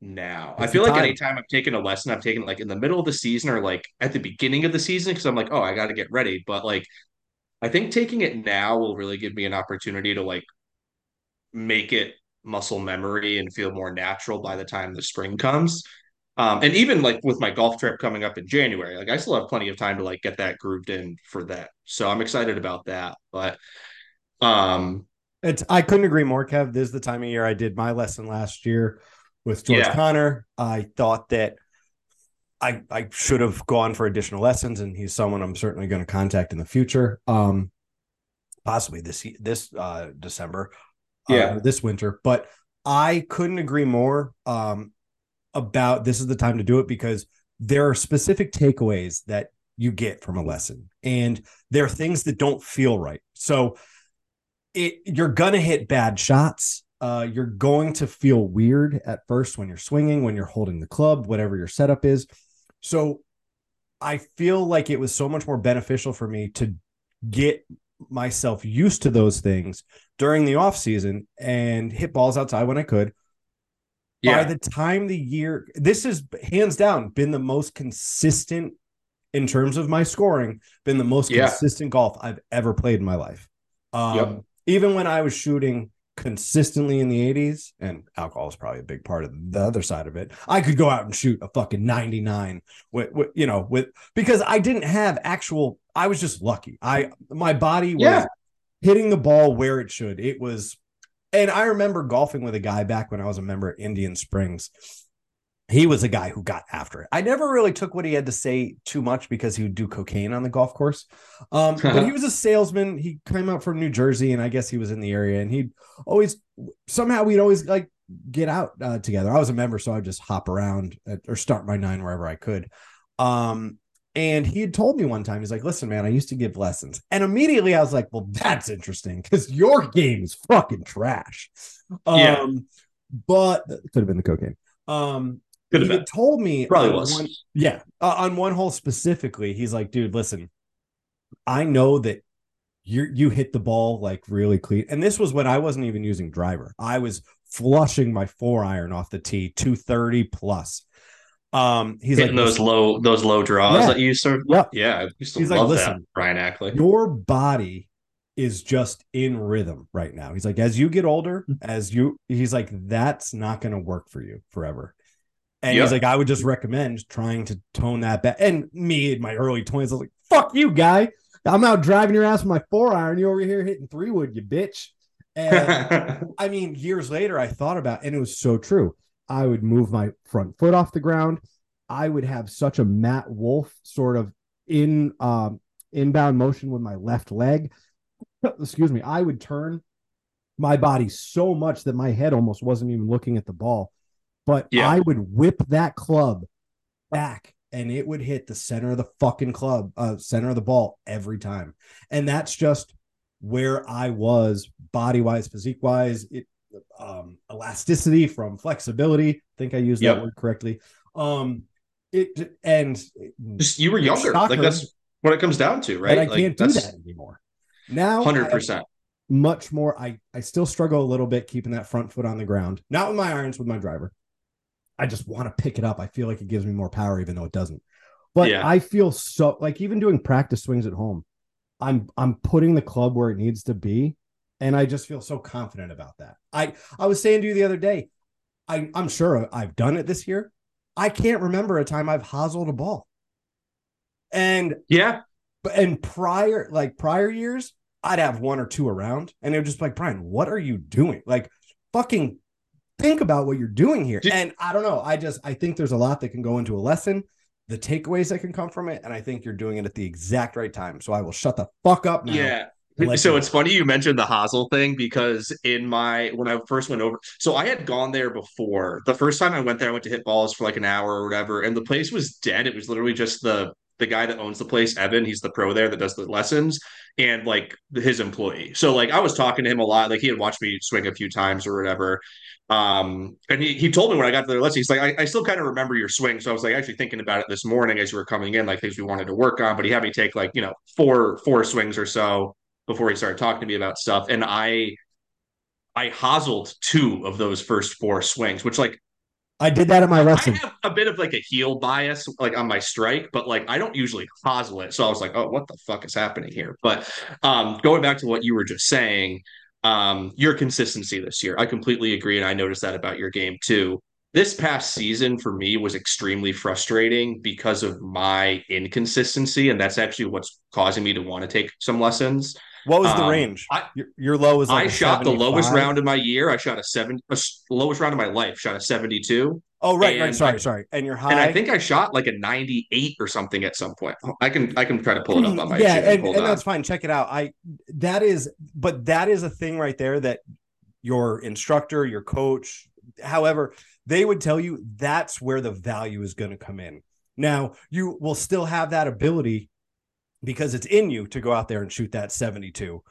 now. I feel like time. anytime I've taken a lesson, I've taken it like in the middle of the season or like at the beginning of the season because I'm like, oh, I got to get ready. But like, I think taking it now will really give me an opportunity to like make it muscle memory and feel more natural by the time the spring comes. Um, and even like with my golf trip coming up in January, like I still have plenty of time to like get that grooved in for that. So I'm excited about that. But um, It's I couldn't agree more, Kev. This is the time of year I did my lesson last year with George Yeah. Connor. I thought that I I should have gone for additional lessons, and he's someone I'm certainly going to contact in the future. Um, possibly this this uh December, uh, Yeah. or this winter. But I couldn't agree more. Um, about this is the time to do it because there are specific takeaways that you get from a lesson, and there are things that don't feel right. So it you're gonna hit bad shots. Uh, you're going to feel weird at first when you're swinging, when you're holding the club, whatever your setup is. So I feel like it was so much more beneficial for me to get myself used to those things during the off season and hit balls outside when I could. By the time the year, this has hands down been the most consistent in terms of my scoring, been the most Yeah. consistent golf I've ever played in my life. Um, Yep. Even when I was shooting consistently in the 80s, and alcohol is probably a big part of the other side of it, I could go out and shoot a fucking 99 with, with you know, with because I didn't have actual, I was just lucky. I, my body was Yeah. hitting the ball where it should. It was, and I remember golfing with a guy back when I was a member at Indian Springs. He was a guy who got after it. I never really took what he had to say too much because he would do cocaine on the golf course. Um, but he was a salesman. He came out from New Jersey, and I guess he was in the area. And he'd always somehow we'd always like get out uh, together. I was a member, so I'd just hop around at, or start my nine wherever I could. Um, and he had told me one time, he's like, listen, man, I used to give lessons. And immediately I was like, well, that's interesting because your game is fucking trash. Um, Yeah. but it could have been the cocaine. Um, Could have he been. told me Probably was. one- yeah, uh, on one hole specifically, he's like, dude, listen, I know that you you hit the ball like really clean. And this was when I wasn't even using driver. I was flushing my four iron off the tee, 230 plus. Um, he's Hitting like those low those low draws Yeah. that you sort of Yep. yeah, I used to He's like, love that, "Listen, Ryan Ackley. your body is just in rhythm right now. He's like, as you get older, as you, he's like, that's not going to work for you forever. And Yep. he's like, I would just recommend trying to tone that back. And me in my early 20s, I was like, fuck you, guy. I'm out driving your ass with my four iron. You over here hitting three wood, you bitch. And I mean, years later, I thought about, and it was so true. I would move my front foot off the ground. I would have such a Matt Wolff sort of in um, inbound motion with my left leg. Excuse me. I would turn my body so much that my head almost wasn't even looking at the ball. But Yeah. I would whip that club back and it would hit the center of the fucking club, uh, center of the ball every time. And that's just where I was body wise, physique wise, it um elasticity from flexibility. I think I used Yep. that word correctly. Um it and Just you were younger. Shocker. Like that's what it comes down to, right? I Like, can't do that anymore. Now hundred percent. much more I I still struggle a little bit keeping that front foot on the ground. Not with my irons, with my driver. I just want to pick it up. I feel like it gives me more power even though it doesn't. But Yeah. I feel so like even doing practice swings at home, I'm I'm putting the club where it needs to be and I just feel so confident about that. I I was saying to you the other day, I I'm sure I've done it this year. I can't remember a time I've hoselled a ball. And Yeah. but and prior, like prior years, I'd have one or two around, and it would just be like, Brian, what are you doing? Like, fucking think about what you're doing here. Did- and I don't know. I just I think there's a lot that can go into a lesson, the takeaways that can come from it, and I think you're doing it at the exact right time. So I will shut the fuck up now. Yeah. Let so it's funny you mentioned the hosel thing because in my when I first went over, so I had gone there before. The first time I went there, I went to hit balls for like an hour or whatever, and the place was dead. It was literally just the the guy that owns the place, Evan. He's the pro there that does the lessons, and like his employee. So like I was talking to him a lot. Like he had watched me swing a few times or whatever. Um, and he he told me when I got to the lesson, he's like, I, I still kind of remember your swing. So I was like actually thinking about it this morning as you were coming in, like things we wanted to work on. But he had me take like you know four four swings or so before he started talking to me about stuff. And I I hoselled two of those first four swings, which like I did that at my I lesson. have a bit of like a heel bias like on my strike, but like I don't usually hosel it. So I was like, oh, what the fuck is happening here? But um going back to what you were just saying, um, your consistency this year, I completely agree. And I noticed that about your game too. This past season for me was extremely frustrating because of my inconsistency. And that's actually what's causing me to want to take some lessons. What was the Um, range? I- your, your low was like I shot the lowest round in my year. I shot a seven, a lowest round of my life. Shot a seventy-two, Oh, right, right. Sorry, I- sorry. And your high. and I think I shot like a ninety-eight or something at some point. I can I can try to pull it up on my yeah, shit. and, and that's fine. Check it out. I that is, but that is a thing right there that your instructor, your coach, however, they would tell you that's where the value is going to come in. Now you will still have that ability because it's in you to go out there and shoot that 72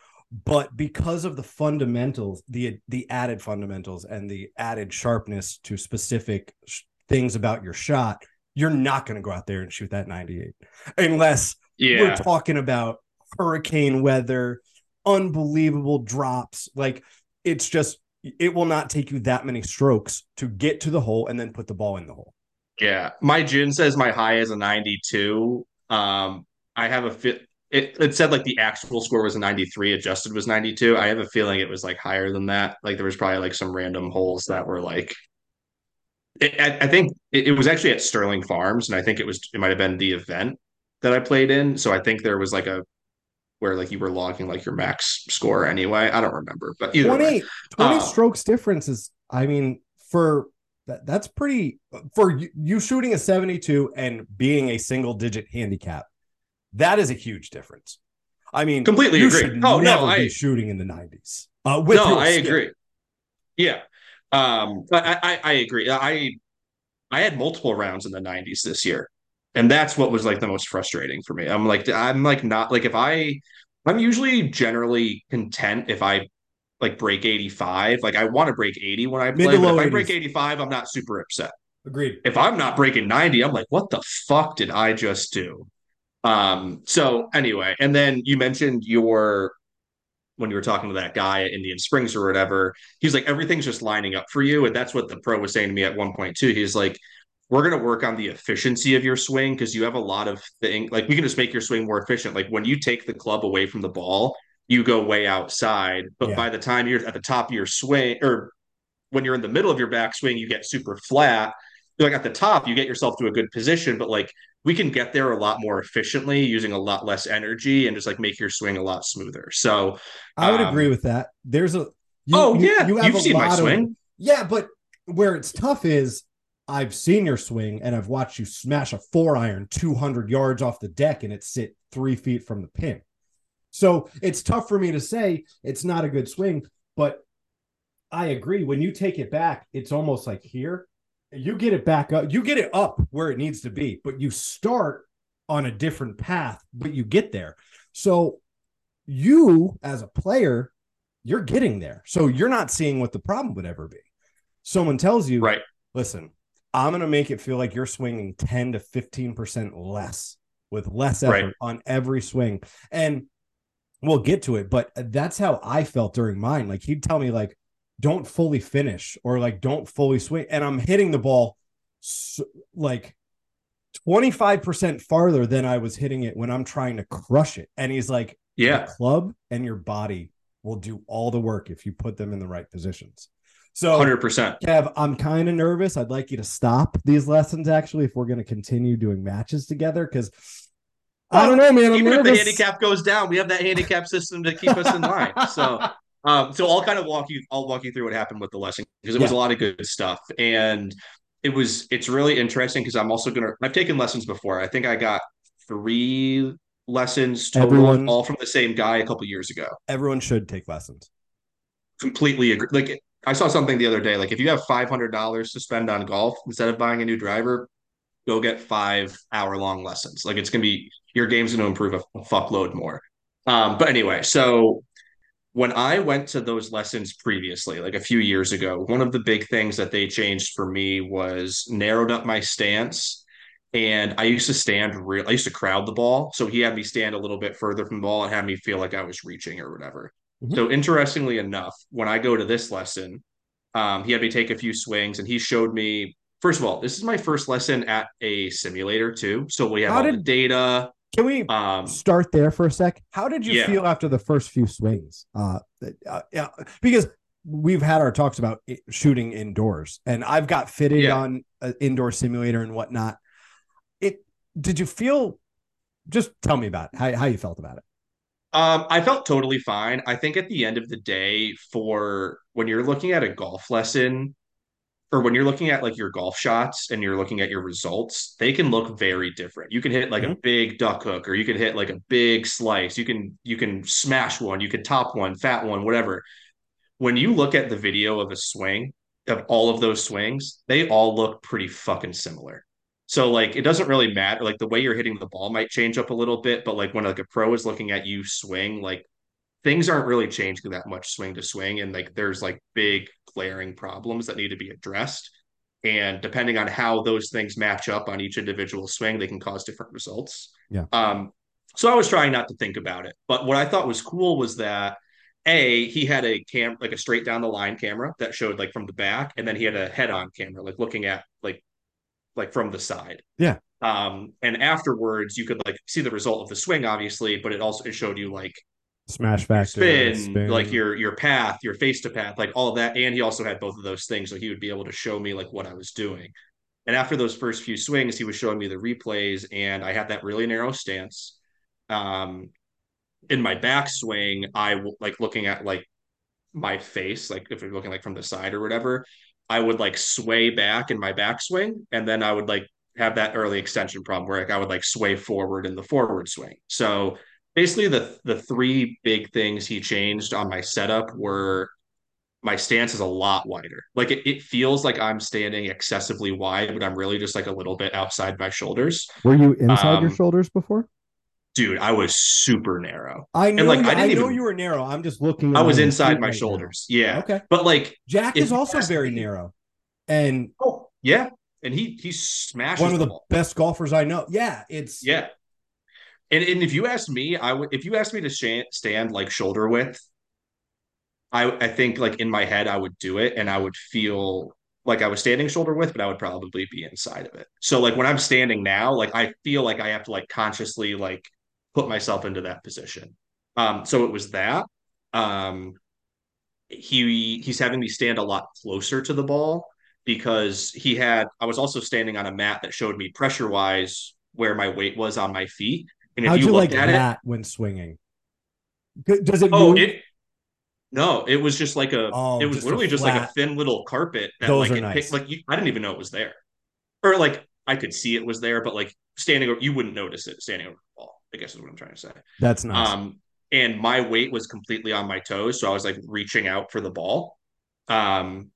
but because of the fundamentals the the added fundamentals and the added sharpness to specific sh- things about your shot you're not going to go out there and shoot that 98 unless we're talking about hurricane weather, unbelievable drops. Like it's just it will not take you that many strokes to get to the hole and then put the ball in the hole. yeah. My GHIN says my high is a ninety-two. Um, I have a fit. It, it said like the actual score was a 93 adjusted was 92 i have a feeling it was like higher than that like there was probably like some random holes that were like it, I, I think it, it was actually at sterling farms and i think it was it might have been the event that i played in so i think there was like a where like you were logging like your max score anyway i don't remember but either way 20, 20 Uh, strokes difference is I mean for that, that's pretty for you, you shooting a 72 and being a single digit handicap. That is a huge difference. I mean, Completely you agree. should Oh, no, never I- be shooting in the 90s. Uh, no, I skill. agree. Yeah, um, I, I I agree. I I had multiple rounds in the '90s this year, and that's what was like the most frustrating for me. I'm like I'm like not like if I I'm usually generally content if I like break 85. Like I want to break 80 when I Mid play, but if I break 85, I'm not super upset. Agreed. If I'm not breaking 90, I'm like, what the fuck did I just do? Um, so anyway, and then you mentioned your when you were talking to that guy at Indian Springs or whatever, he's like, everything's just lining up for you. And that's what the pro was saying to me at one point too. He's like, we're going to work on the efficiency of your swing because you have a lot of things like we can just make your swing more efficient. Like when you take the club away from the ball, you go way outside. But yeah. by the time you're at the top of your swing or when you're in the middle of your backswing, you get super flat. Like at the top, you get yourself to a good position, but like we can get there a lot more efficiently using a lot less energy and just like make your swing a lot smoother. So I would um, agree with that. There's a you, oh yeah, you, have seen my swing. Of, yeah, but where it's tough is I've seen your swing and I've watched you smash a four iron 200 yards off the deck and it sit three feet from the pin. So it's tough for me to say it's not a good swing, but I agree. When you take it back, it's almost like here you get it back up, you get it up where it needs to be, but you start on a different path, but you get there. So you as a player, you're getting there. So you're not seeing what the problem would ever be. Someone tells you, right, listen, I'm going to make it feel like you're swinging 10 to 15% less with less effort right. on every swing. And we'll get to it, but that's how I felt during mine. Like he'd tell me like don't fully finish or like don't fully swing and i'm hitting the ball so, like 25% farther than i was hitting it when i'm trying to crush it and he's like yeah club and your body will do all the work if you put them in the right positions so 100% kev i'm kind of nervous i'd like you to stop these lessons actually if we're going to continue doing matches together because I don't know, man. I'm Even nervous. if the handicap goes down, we have that handicap system to keep us in line. So um, so I'll kind of walk you, I'll walk you through what happened with the lesson because it yeah. was a lot of good stuff. And it was, it's really interesting because I'm also going to, I've taken lessons before. I think I got three lessons total, everyone, all from the same guy a couple years ago. Everyone should take lessons. Completely agree. Like I saw something the other day. Like if you have $500 to spend on golf instead of buying a new driver, go get five hour long lessons. Like it's going to be, your game's going to improve a fuckload more. Um, but anyway, so when I went to those lessons previously, like a few years ago, one of the big things that they changed for me was narrowed up my stance. And I used to stand real, I used to crowd the ball. So he had me stand a little bit further from the ball and had me feel like I was reaching or whatever. Mm-hmm. So interestingly enough, when I go to this lesson, um, he had me take a few swings and he showed me, first of all, this is my first lesson at a simulator too. So we have How all did, the data. Can we um, start there for a sec? How did you yeah. feel after the first few swings? Uh, uh, yeah, because we've had our talks about shooting indoors, and I've got fitted yeah. on an indoor simulator and whatnot. It did you feel? Just tell me about it, how how you felt about it. Um, I felt totally fine. I think at the end of the day, for when you're looking at a golf lesson, or when you're looking at like your golf shots and you're looking at your results, they can look very different. You can hit like mm-hmm. a big duck hook or you can hit like a big slice. You can you can smash one, you can top one, fat one, whatever. When you look at the video of a swing, of all of those swings, they all look pretty fucking similar. So like it doesn't really matter. Like the way you're hitting the ball might change up a little bit, but like when like a pro is looking at you swing, like things aren't really changing that much swing to swing and like there's like big glaring problems that need to be addressed. And depending on how those things match up on each individual swing they can cause different results. Yeah. Um so i was trying not to think about it. But what i thought was cool was that a he had a cam like a straight down the line camera that showed like from the back and then he had a head on camera like looking at like like from the side. Yeah. Um and afterwards you could like see the result of the swing obviously but it also it showed you like smash factor, spin, spin, like your your path, your face to path, like all that. And he also had both of those things, so he would be able to show me like what I was doing. And after those first few swings, he was showing me the replays, and I had that really narrow stance. Um, in my backswing, I like looking at like my face, like if you're looking like from the side or whatever, I would like sway back in my backswing, and then I would like have that early extension problem where like I would like sway forward in the forward swing. So basically the the three big things he changed on my setup were my stance is a lot wider. Like it, it feels like I'm standing excessively wide, but I'm really just like a little bit outside my shoulders. Were you inside um, your shoulders before? Dude, I was super narrow. I know. And like, I, didn't I know even, you were narrow. I'm just looking. I was inside my right shoulders. Now. Yeah. Okay. But like Jack is also very narrow, and oh yeah, and he he smashed one of the, the best golfers I know. Yeah, it's yeah. And, and if you asked me, I would if you asked me to stand, stand like shoulder width, I I think like in my head I would do it and I would feel like I was standing shoulder width, but I would probably be inside of it. So like when I'm standing now, like I feel like I have to like consciously like put myself into that position. Um, so it was that. Um, he he's having me stand a lot closer to the ball because he had I was also standing on a mat that showed me pressure wise where my weight was on my feet. And if How'd you, you like at that it, when swinging? Does it? Oh, move? it. No, it was just like a. Oh, it was literally just like a thin little carpet that Those like it nice. picked, like you, I didn't even know it was there, or like I could see it was there, but like standing, over, you wouldn't notice it standing over the ball. I guess is what I'm trying to say. That's nice. Um, and my weight was completely on my toes, so I was like reaching out for the ball. Um,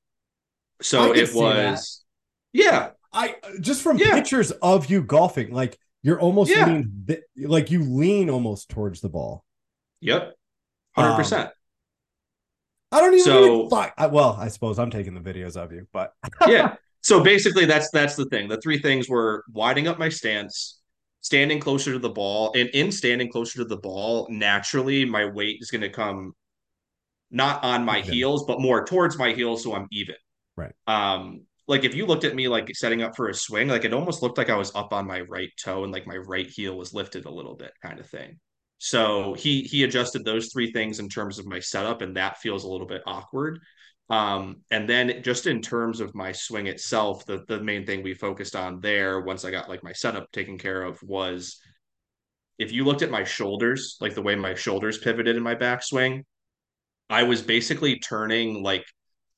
so it was, yeah. I just from yeah. pictures of you golfing, like you're almost yeah. lean, like you lean almost towards the ball. Yep, hundred um, percent. I don't even. So, I, well, I suppose I'm taking the videos of you, but yeah. So basically, that's that's the thing. The three things were widening up my stance, standing closer to the ball, and in standing closer to the ball, naturally my weight is going to come not on my even. heels, but more towards my heels, so I'm even. Right. Um, like if you looked at me like setting up for a swing, like it almost looked like I was up on my right toe and like my right heel was lifted a little bit, kind of thing. So he he adjusted those three things in terms of my setup, and that feels a little bit awkward. Um, and then just in terms of my swing itself, the the main thing we focused on there once I got like my setup taken care of was if you looked at my shoulders, like the way my shoulders pivoted in my backswing, I was basically turning like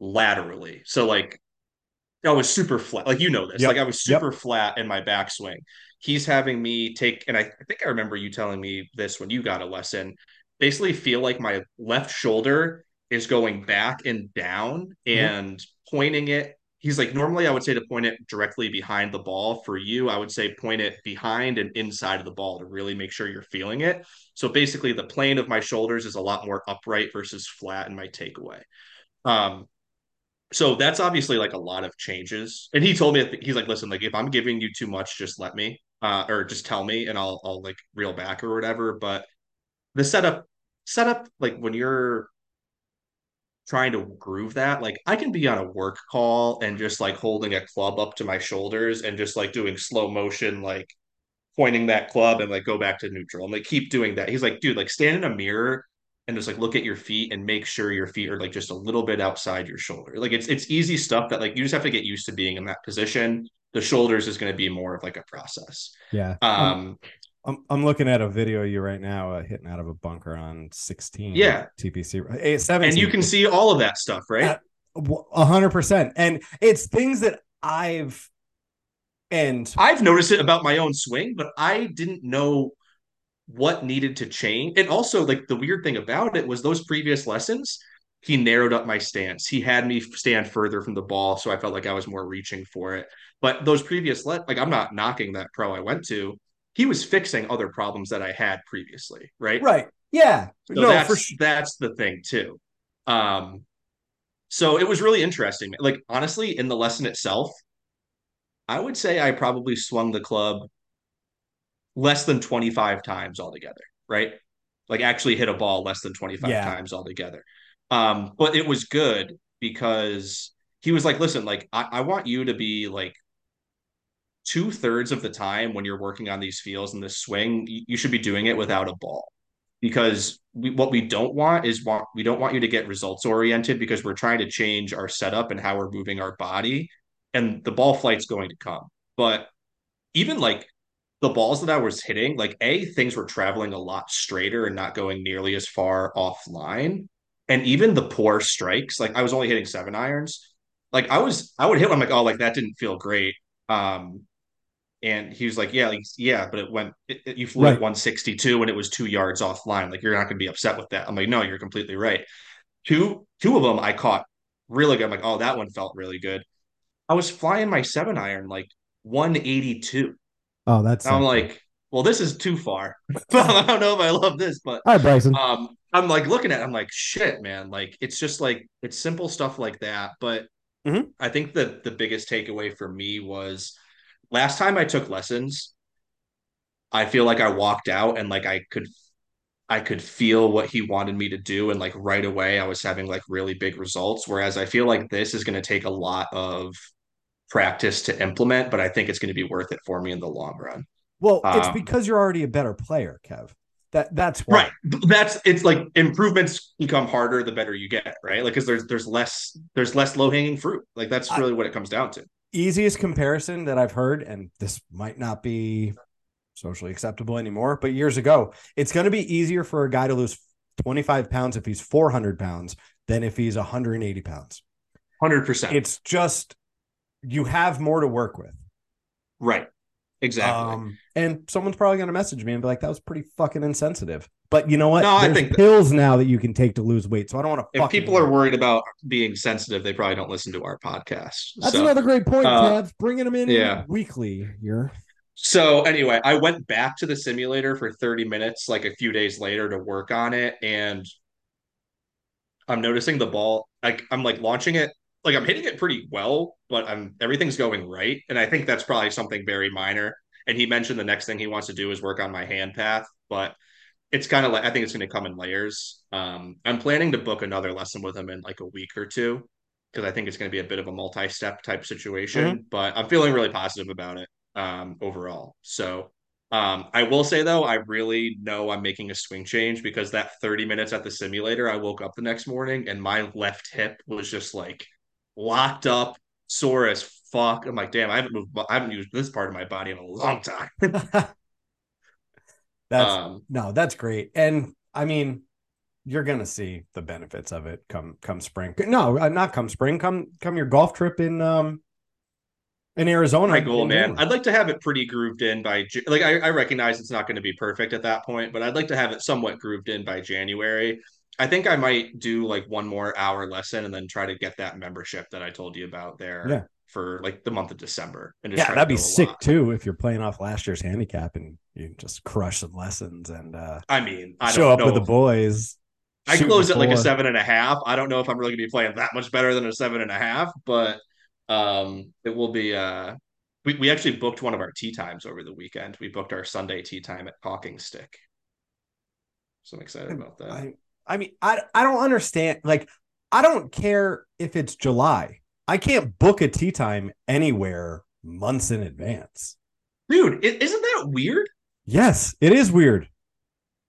laterally. So like I was super flat. Like you know this. Yep. Like I was super yep. flat in my backswing. He's having me take, and I, I think I remember you telling me this when you got a lesson. Basically, feel like my left shoulder is going back and down mm-hmm. and pointing it. He's like, normally I would say to point it directly behind the ball. For you, I would say point it behind and inside of the ball to really make sure you're feeling it. So basically, the plane of my shoulders is a lot more upright versus flat in my takeaway. Um, so that's obviously like a lot of changes. And he told me he's like, listen, like if I'm giving you too much, just let me, uh, or just tell me, and I'll I'll like reel back or whatever. But the setup, setup, like when you're trying to groove that, like I can be on a work call and just like holding a club up to my shoulders and just like doing slow motion, like pointing that club and like go back to neutral and like keep doing that. He's like, dude, like stand in a mirror and just like look at your feet and make sure your feet are like just a little bit outside your shoulder. Like it's it's easy stuff that like you just have to get used to being in that position. The shoulders is going to be more of like a process. Yeah. Um I'm I'm looking at a video of you right now uh, hitting out of a bunker on 16. Yeah. TPC 17. And you can see all of that stuff, right? A hundred percent. And it's things that I've and I've noticed it about my own swing, but I didn't know what needed to change. And also, like the weird thing about it was those previous lessons, he narrowed up my stance. He had me stand further from the ball, so I felt like I was more reaching for it. But those previous let like I'm not knocking that pro I went to. He was fixing other problems that I had previously, right? Right. Yeah. So no, that's, for sure. that's the thing too. Um, so it was really interesting. Like honestly, in the lesson itself, I would say I probably swung the club less than 25 times altogether, right? Like actually hit a ball less than 25 yeah. times altogether. Um, but it was good because he was like, listen, like I, I want you to be like two thirds of the time when you're working on these fields and this swing, you, you should be doing it without a ball. Because we, what we don't want is want we don't want you to get results oriented because we're trying to change our setup and how we're moving our body, and the ball flight's going to come. But even like the balls that I was hitting, like A, things were traveling a lot straighter and not going nearly as far offline. And even the poor strikes, like I was only hitting seven irons. Like I was, I would hit one, like, oh, like that didn't feel great. Um, and he was like, yeah, like, yeah, but it went, it, it, you flew right. at 162 and it was two yards offline. Like you're not going to be upset with that. I'm like, no, you're completely right. Two, two of them I caught really good. I'm like, oh, that one felt really good. I was flying my seven iron like 182 Oh, that's. I'm like, well, this is too far. I don't know if I love this, but right, Bryson. Um, I'm like looking at. It, I'm like, shit, man. Like, it's just like it's simple stuff like that. But mm-hmm. I think that the biggest takeaway for me was last time I took lessons. I feel like I walked out and like I could I could feel what he wanted me to do and like right away I was having like really big results whereas I feel like this is going to take a lot of practice to implement but I think it's going to be worth it for me in the long run. Well, um, it's because you're already a better player, Kev. That that's why. right. That's it's like improvements become harder the better you get, right? Like because there's there's less there's less low hanging fruit. Like that's really I, what it comes down to. Easiest comparison that I've heard, and this might not be socially acceptable anymore, but years ago, it's going to be easier for a guy to lose 25 pounds if he's 400 pounds than if he's 180 pounds. 100%. It's just you have more to work with. Right. Exactly. Um, and someone's probably going to message me and be like, "That was pretty fucking insensitive." But you know what? No, There's I think pills now that you can take to lose weight. So I don't want to. If people are worried about being sensitive, they probably don't listen to our podcast. That's so, another great point, uh, Bringing them in yeah. weekly here. So anyway, I went back to the simulator for 30 minutes, like a few days later, to work on it, and I'm noticing the ball. Like I'm like launching it like I'm hitting it pretty well, but I'm everything's going right. And I think that's probably something very minor. And he mentioned the next thing he wants to do is work on my hand path, but it's kind of like I think it's going to come in layers. Um, I'm planning to book another lesson with him in like a week or two because I think it's going to be a bit of a multi-step type situation. Mm-hmm. But I'm feeling really positive about it um, overall. So um, I will say though, I really know I'm making a swing change because that 30 minutes at the simulator, I woke up the next morning and my left hip was just like locked up, sore as fuck. I'm like, damn, I haven't moved, I haven't used this part of my body in a long time. that's um, no, that's great. And I mean, you're gonna see the benefits of it come come spring. No, uh, not come spring. Come come your golf trip in um in Arizona. My goal, man. I'd like to have it pretty grooved in by like I, I recognize it's not going to be perfect at that point, but I'd like to have it somewhat grooved in by January. I think I might do like one more hour lesson and then try to get that membership that I told you about there. Yeah. For like the month of December. And yeah, that'd be sick too if you're playing off last year's handicap and you just crush some lessons and uh I mean I show up with the boys. I closed at like a seven and a half. I don't know if I'm really gonna be playing that much better than a seven and a half, but um it will be uh we, we actually booked one of our tee times over the weekend. We booked our Sunday tee time at Talking Stick. So I'm excited about that. I, I mean, I I don't understand. Like, I don't care if it's July. I can't book a tee time anywhere months in advance. Dude, isn't that weird? Yes, it is weird.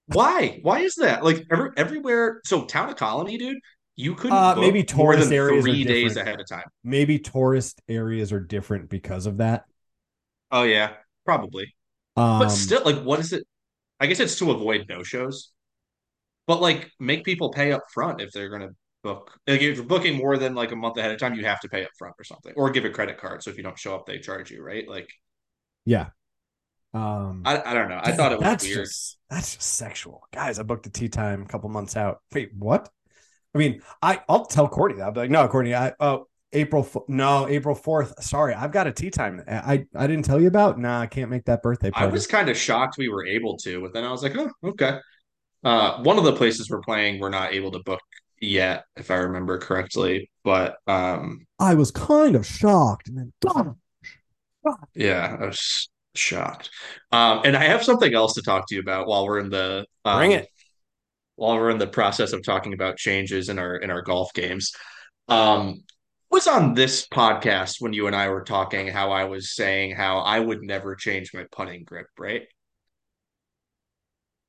Why? Why is that? Like every, everywhere. So town of Colonie, dude, you couldn't uh, maybe tourist areas three days ahead of time. Maybe tourist areas are different because of that. Oh yeah, probably. Um, but still, like, what is it? I guess it's to avoid no shows but like make people pay up front if they're going to book. Like if you're booking more than like a month ahead of time, you have to pay up front or something, or give a credit card. So if you don't show up, they charge you, right? Like, yeah. Um, I, I don't know. I thought it was that's weird. Just, that's just sexual, guys. I booked a tee time a couple months out. Wait, what? I mean, I I'll tell Courtney that. I'll be like, no, Courtney, I oh April no April fourth. Sorry, I've got a tee time. I I didn't tell you about. Nah, I can't make that birthday party. I was kind of shocked we were able to, but then I was like, oh, okay. Uh, one of the places we're playing, we're not able to book yet, if I remember correctly. But um, I was kind of shocked, and then God, yeah, I was shocked. Um, and I have something else to talk to you about while we're in the um, bring it. While we're in the process of talking about changes in our in our golf games, um, was on this podcast when you and I were talking how I was saying how I would never change my putting grip, right?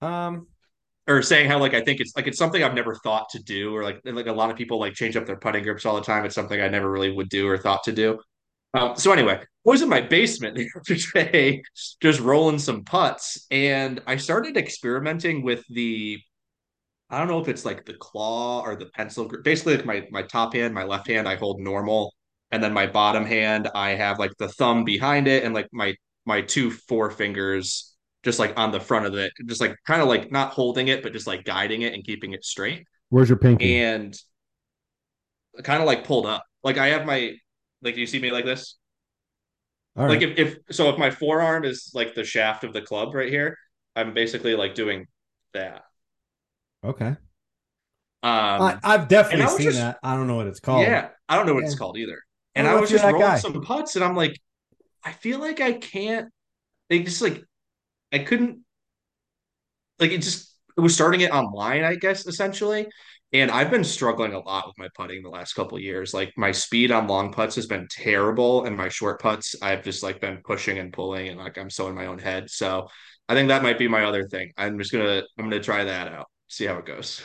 Um, or saying how like I think it's like it's something I've never thought to do, or like like a lot of people like change up their putting grips all the time. It's something I never really would do or thought to do. Um, so anyway, I was in my basement the other day, just rolling some putts, and I started experimenting with the. I don't know if it's like the claw or the pencil grip. Basically, like my my top hand, my left hand, I hold normal, and then my bottom hand, I have like the thumb behind it, and like my my two forefingers just like on the front of it, just like kind of like not holding it, but just like guiding it and keeping it straight. Where's your pinky? And kind of like pulled up. Like I have my like do you see me like this? Like if, if so if my forearm is like the shaft of the club right here, I'm basically like doing that. Okay. Um I, have definitely seen just, that. I don't know what it's called. Yeah, I don't know what yeah. it's called either. And I was just rolling guy. some putts, and I'm like, I feel like I can't. They just like I couldn't like it just it was starting it online, I guess, essentially. And I've been struggling a lot with my putting the last couple years. Like my speed on long putts has been terrible, and my short putts I've just like been pushing and pulling, and like I'm so in my own head. So I think that might be my other thing. I'm just gonna I'm gonna try that out, see how it goes.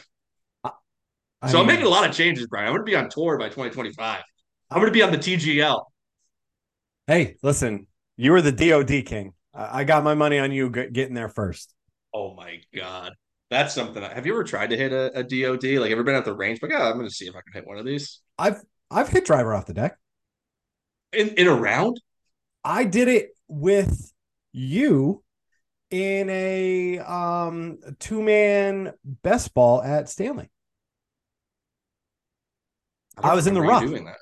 I so mean, I'm making a lot of changes, Brian. I'm gonna be on tour by 2025. I'm gonna be on the TGL. Hey, listen, you were the DOD king. I got my money on you getting there first. Oh my god, that's something. Have you ever tried to hit a, a DOD? Like, ever been at the range? Like, yeah, I'm going to see if I can hit one of these. I've I've hit driver off the deck in in a round. I did it with you in a um two man best ball at Stanley. I, I was in the rough doing that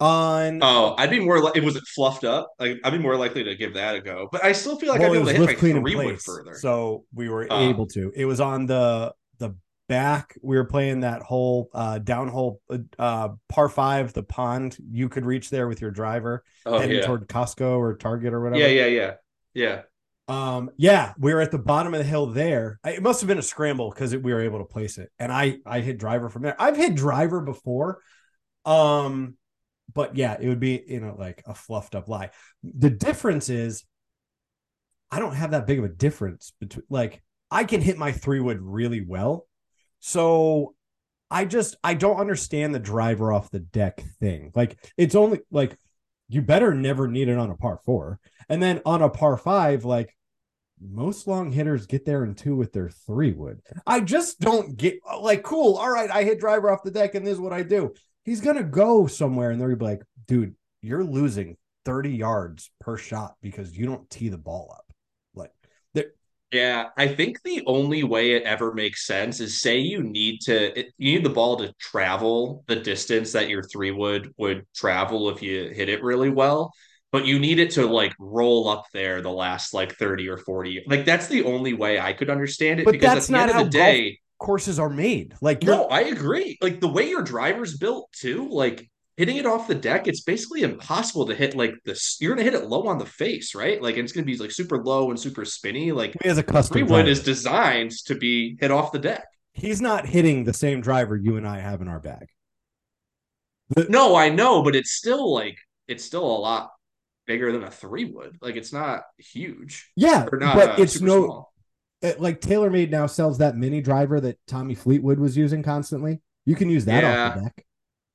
on oh i'd be more like it was it fluffed up. Like i'd be more likely to give that a go. But i still feel like well, i'd be able to hit my three wood further. so we were uh, able to. It was on the the back we were playing that whole uh downhole uh par five the pond. You could reach there with your driver oh, heading yeah. toward costco or target or whatever. Yeah yeah yeah. Yeah. Um yeah we were at the bottom of the hill there. It must have been a scramble because we were able to place it. And i i hit driver from there. I've hit driver before. Um but yeah, it would be you know like a fluffed up lie. The difference is, I don't have that big of a difference between like I can hit my three wood really well, so I just I don't understand the driver off the deck thing. Like it's only like you better never need it on a par four, and then on a par five, like most long hitters get there in two with their three wood. I just don't get like cool. All right, I hit driver off the deck, and this is what I do he's gonna go somewhere and they're gonna be like, dude, you're losing 30 yards per shot because you don't tee the ball up. Like yeah, I think the only way it ever makes sense is say you need to you need the ball to travel the distance that your three wood would travel if you hit it really well, but you need it to like roll up there the last like 30 or 40. Like that's the only way I could understand it but because that's at the not end of the day courses are made. Like no, I agree. Like the way your driver's built too, like hitting it off the deck, it's basically impossible to hit like this. You're gonna hit it low on the face, right? Like it's gonna be like super low and super spinny. Like as a custom wood is designed to be hit off the deck. He's not hitting the same driver you and I have in our bag. no, I know, but it's still like it's still a lot bigger than a three wood. Like it's not huge. Yeah, not, but uh, it's no. Small it, like TaylorMade now sells that mini driver that Tommy Fleetwood was using constantly. You can use that yeah. off the deck.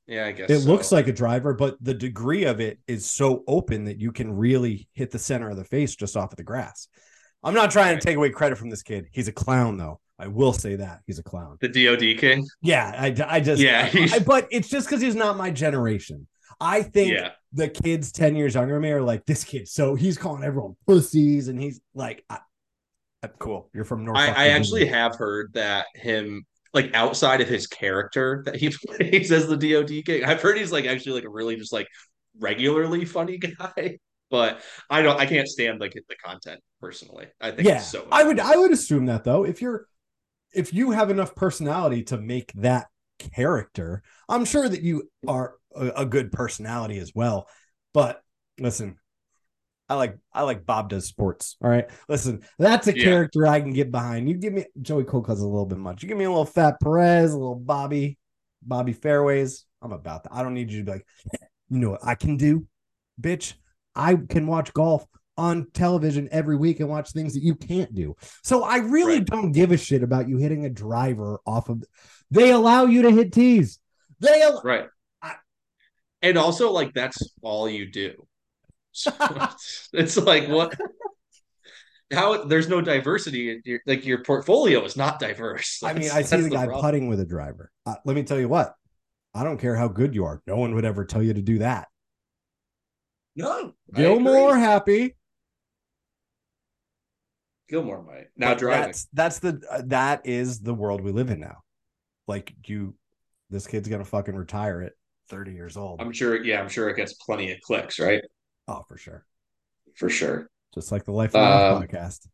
Yeah, I guess it so. looks like a driver, but the degree of it is so open that you can really hit the center of the face just off of the grass. I'm not trying to take away credit from this kid. He's a clown, though. I will say that he's a clown. The DoD king. Yeah, I, I just yeah, I, but it's just because he's not my generation. I think yeah. the kids ten years younger than me are like this kid. So he's calling everyone pussies, and he's like, I, Cool. You're from North. I, I actually have heard that him like outside of his character that he plays as the DOD king. I've heard he's like actually like a really just like regularly funny guy. But I don't I can't stand like the content personally. I think yeah, so I would I would assume that though. If you're if you have enough personality to make that character, I'm sure that you are a, a good personality as well. But listen, I like I like Bob does sports. All right. Listen, that's a yeah. character I can get behind. You give me Joey Coke has a little bit much. You give me a little fat Perez, a little Bobby, Bobby Fairways. I'm about that. I don't need you to be like, you know what I can do, bitch. I can watch golf on television every week and watch things that you can't do. So I really right. don't give a shit about you hitting a driver off of. They allow you to hit tees. They al- right. I, and also, like that's all you do it's like what? How there's no diversity your, like your portfolio is not diverse. That's, i mean i see the, the guy problem. putting with a driver. Uh, let me tell you what i don't care how good you are no one would ever tell you to do that. No gilmore happy. Gilmore might. Now but driving. that's that's the uh, that is the world we live in now. Like you this kid's gonna fucking retire at 30 years old. I'm sure yeah i'm sure it gets plenty of clicks right Oh, for sure. For sure. Just like the Life of um, podcast.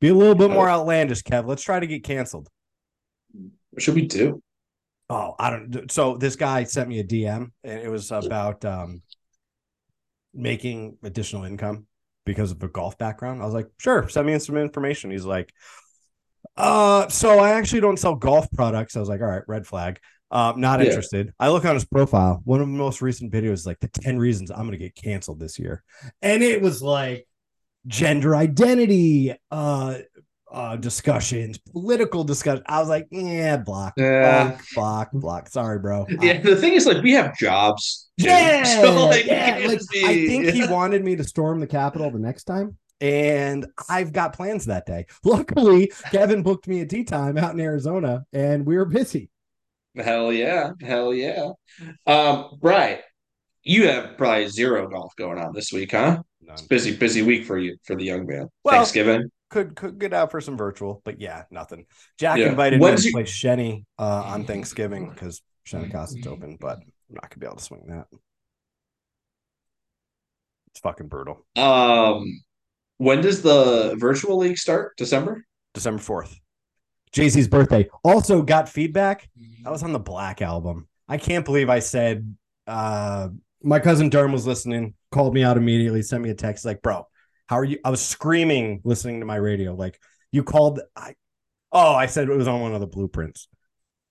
Be a little bit more outlandish, Kev. Let's try to get canceled. What should we do? Oh, I don't. So this guy sent me a DM, and it was about um, making additional income. because of a golf background. I was like, sure, send me some information. He's like, uh, so I actually don't sell golf products. I was like, all right, red flag. Um, not yeah. interested. I look on his profile. One of the most recent videos, is like the 10 reasons I'm gonna get canceled this year. And it was like gender identity, uh, uh discussions, political discussion. I was like, yeah, block, yeah. block, block, block. Sorry, bro. Yeah, the thing is, like, we have jobs. Too. Yeah, so, like, yeah. Like, I think he wanted me to storm the Capitol the next time. And I've got plans that day. Luckily, Kevin booked me a tee time out in Arizona, and we were busy. Hell yeah, hell yeah. Um, right. You have probably zero golf going on this week, huh? None. It's busy, busy week for you for the young man. Well, Thanksgiving could could get out for some virtual, but yeah, nothing. Jack yeah. invited When's me to you... play Shenny uh, on Thanksgiving because Shinnecock's open, but I'm not gonna be able to swing that. It's fucking brutal. Um, when does the virtual league start? December. December fourth. Jay Z's birthday. Also got feedback. I was on the Black album. I can't believe I said. Uh, my cousin Durham was listening, called me out immediately, sent me a text like, "Bro, how are you? I was screaming listening to my radio. Like you called. I oh, I said it was on one of the blueprints.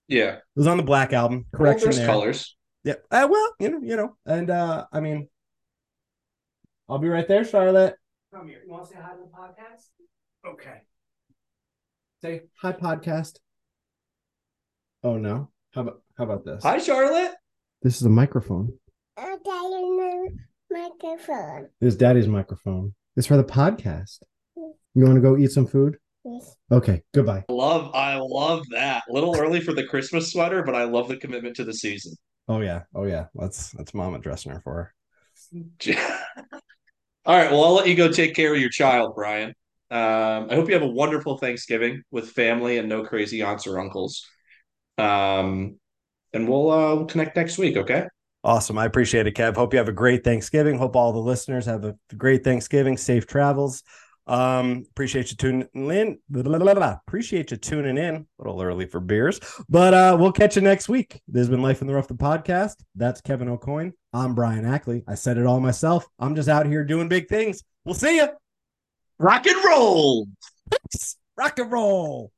Yeah, it was on the Black album. Correction. Well, colors. Yeah. Uh, well, you know, you know, and uh I mean, I'll be right there, Charlotte. Come here. You want to say hi to the podcast? Okay. Say hi, podcast. Oh no. How about how about this? Hi, Charlotte. This is a microphone. Okay, microphone. This is Daddy's microphone. It's for the podcast. You want to go eat some food? Yes. Okay. Goodbye. Love I love that. A little early for the Christmas sweater, but I love the commitment to the season. Oh yeah. Oh yeah. That's that's mama dressing her for her. All right. Well, I'll let you go take care of your child, Brian. Um, I hope you have a wonderful Thanksgiving with family and no crazy aunts or uncles. Um, and we'll uh, connect next week. Okay. Awesome. I appreciate it, Kev. Hope you have a great Thanksgiving. Hope all the listeners have a great Thanksgiving, safe travels. Um, appreciate you tuning in. Blah, blah, blah, appreciate you tuning in. A little early for beers, but uh, we'll catch you next week. This has been Life in the Rough, the podcast. That's Kevin O'Coin. I'm Brian Ackley. I said it all myself. I'm just out here doing big things. We'll see you. Rock and roll. Rock and roll.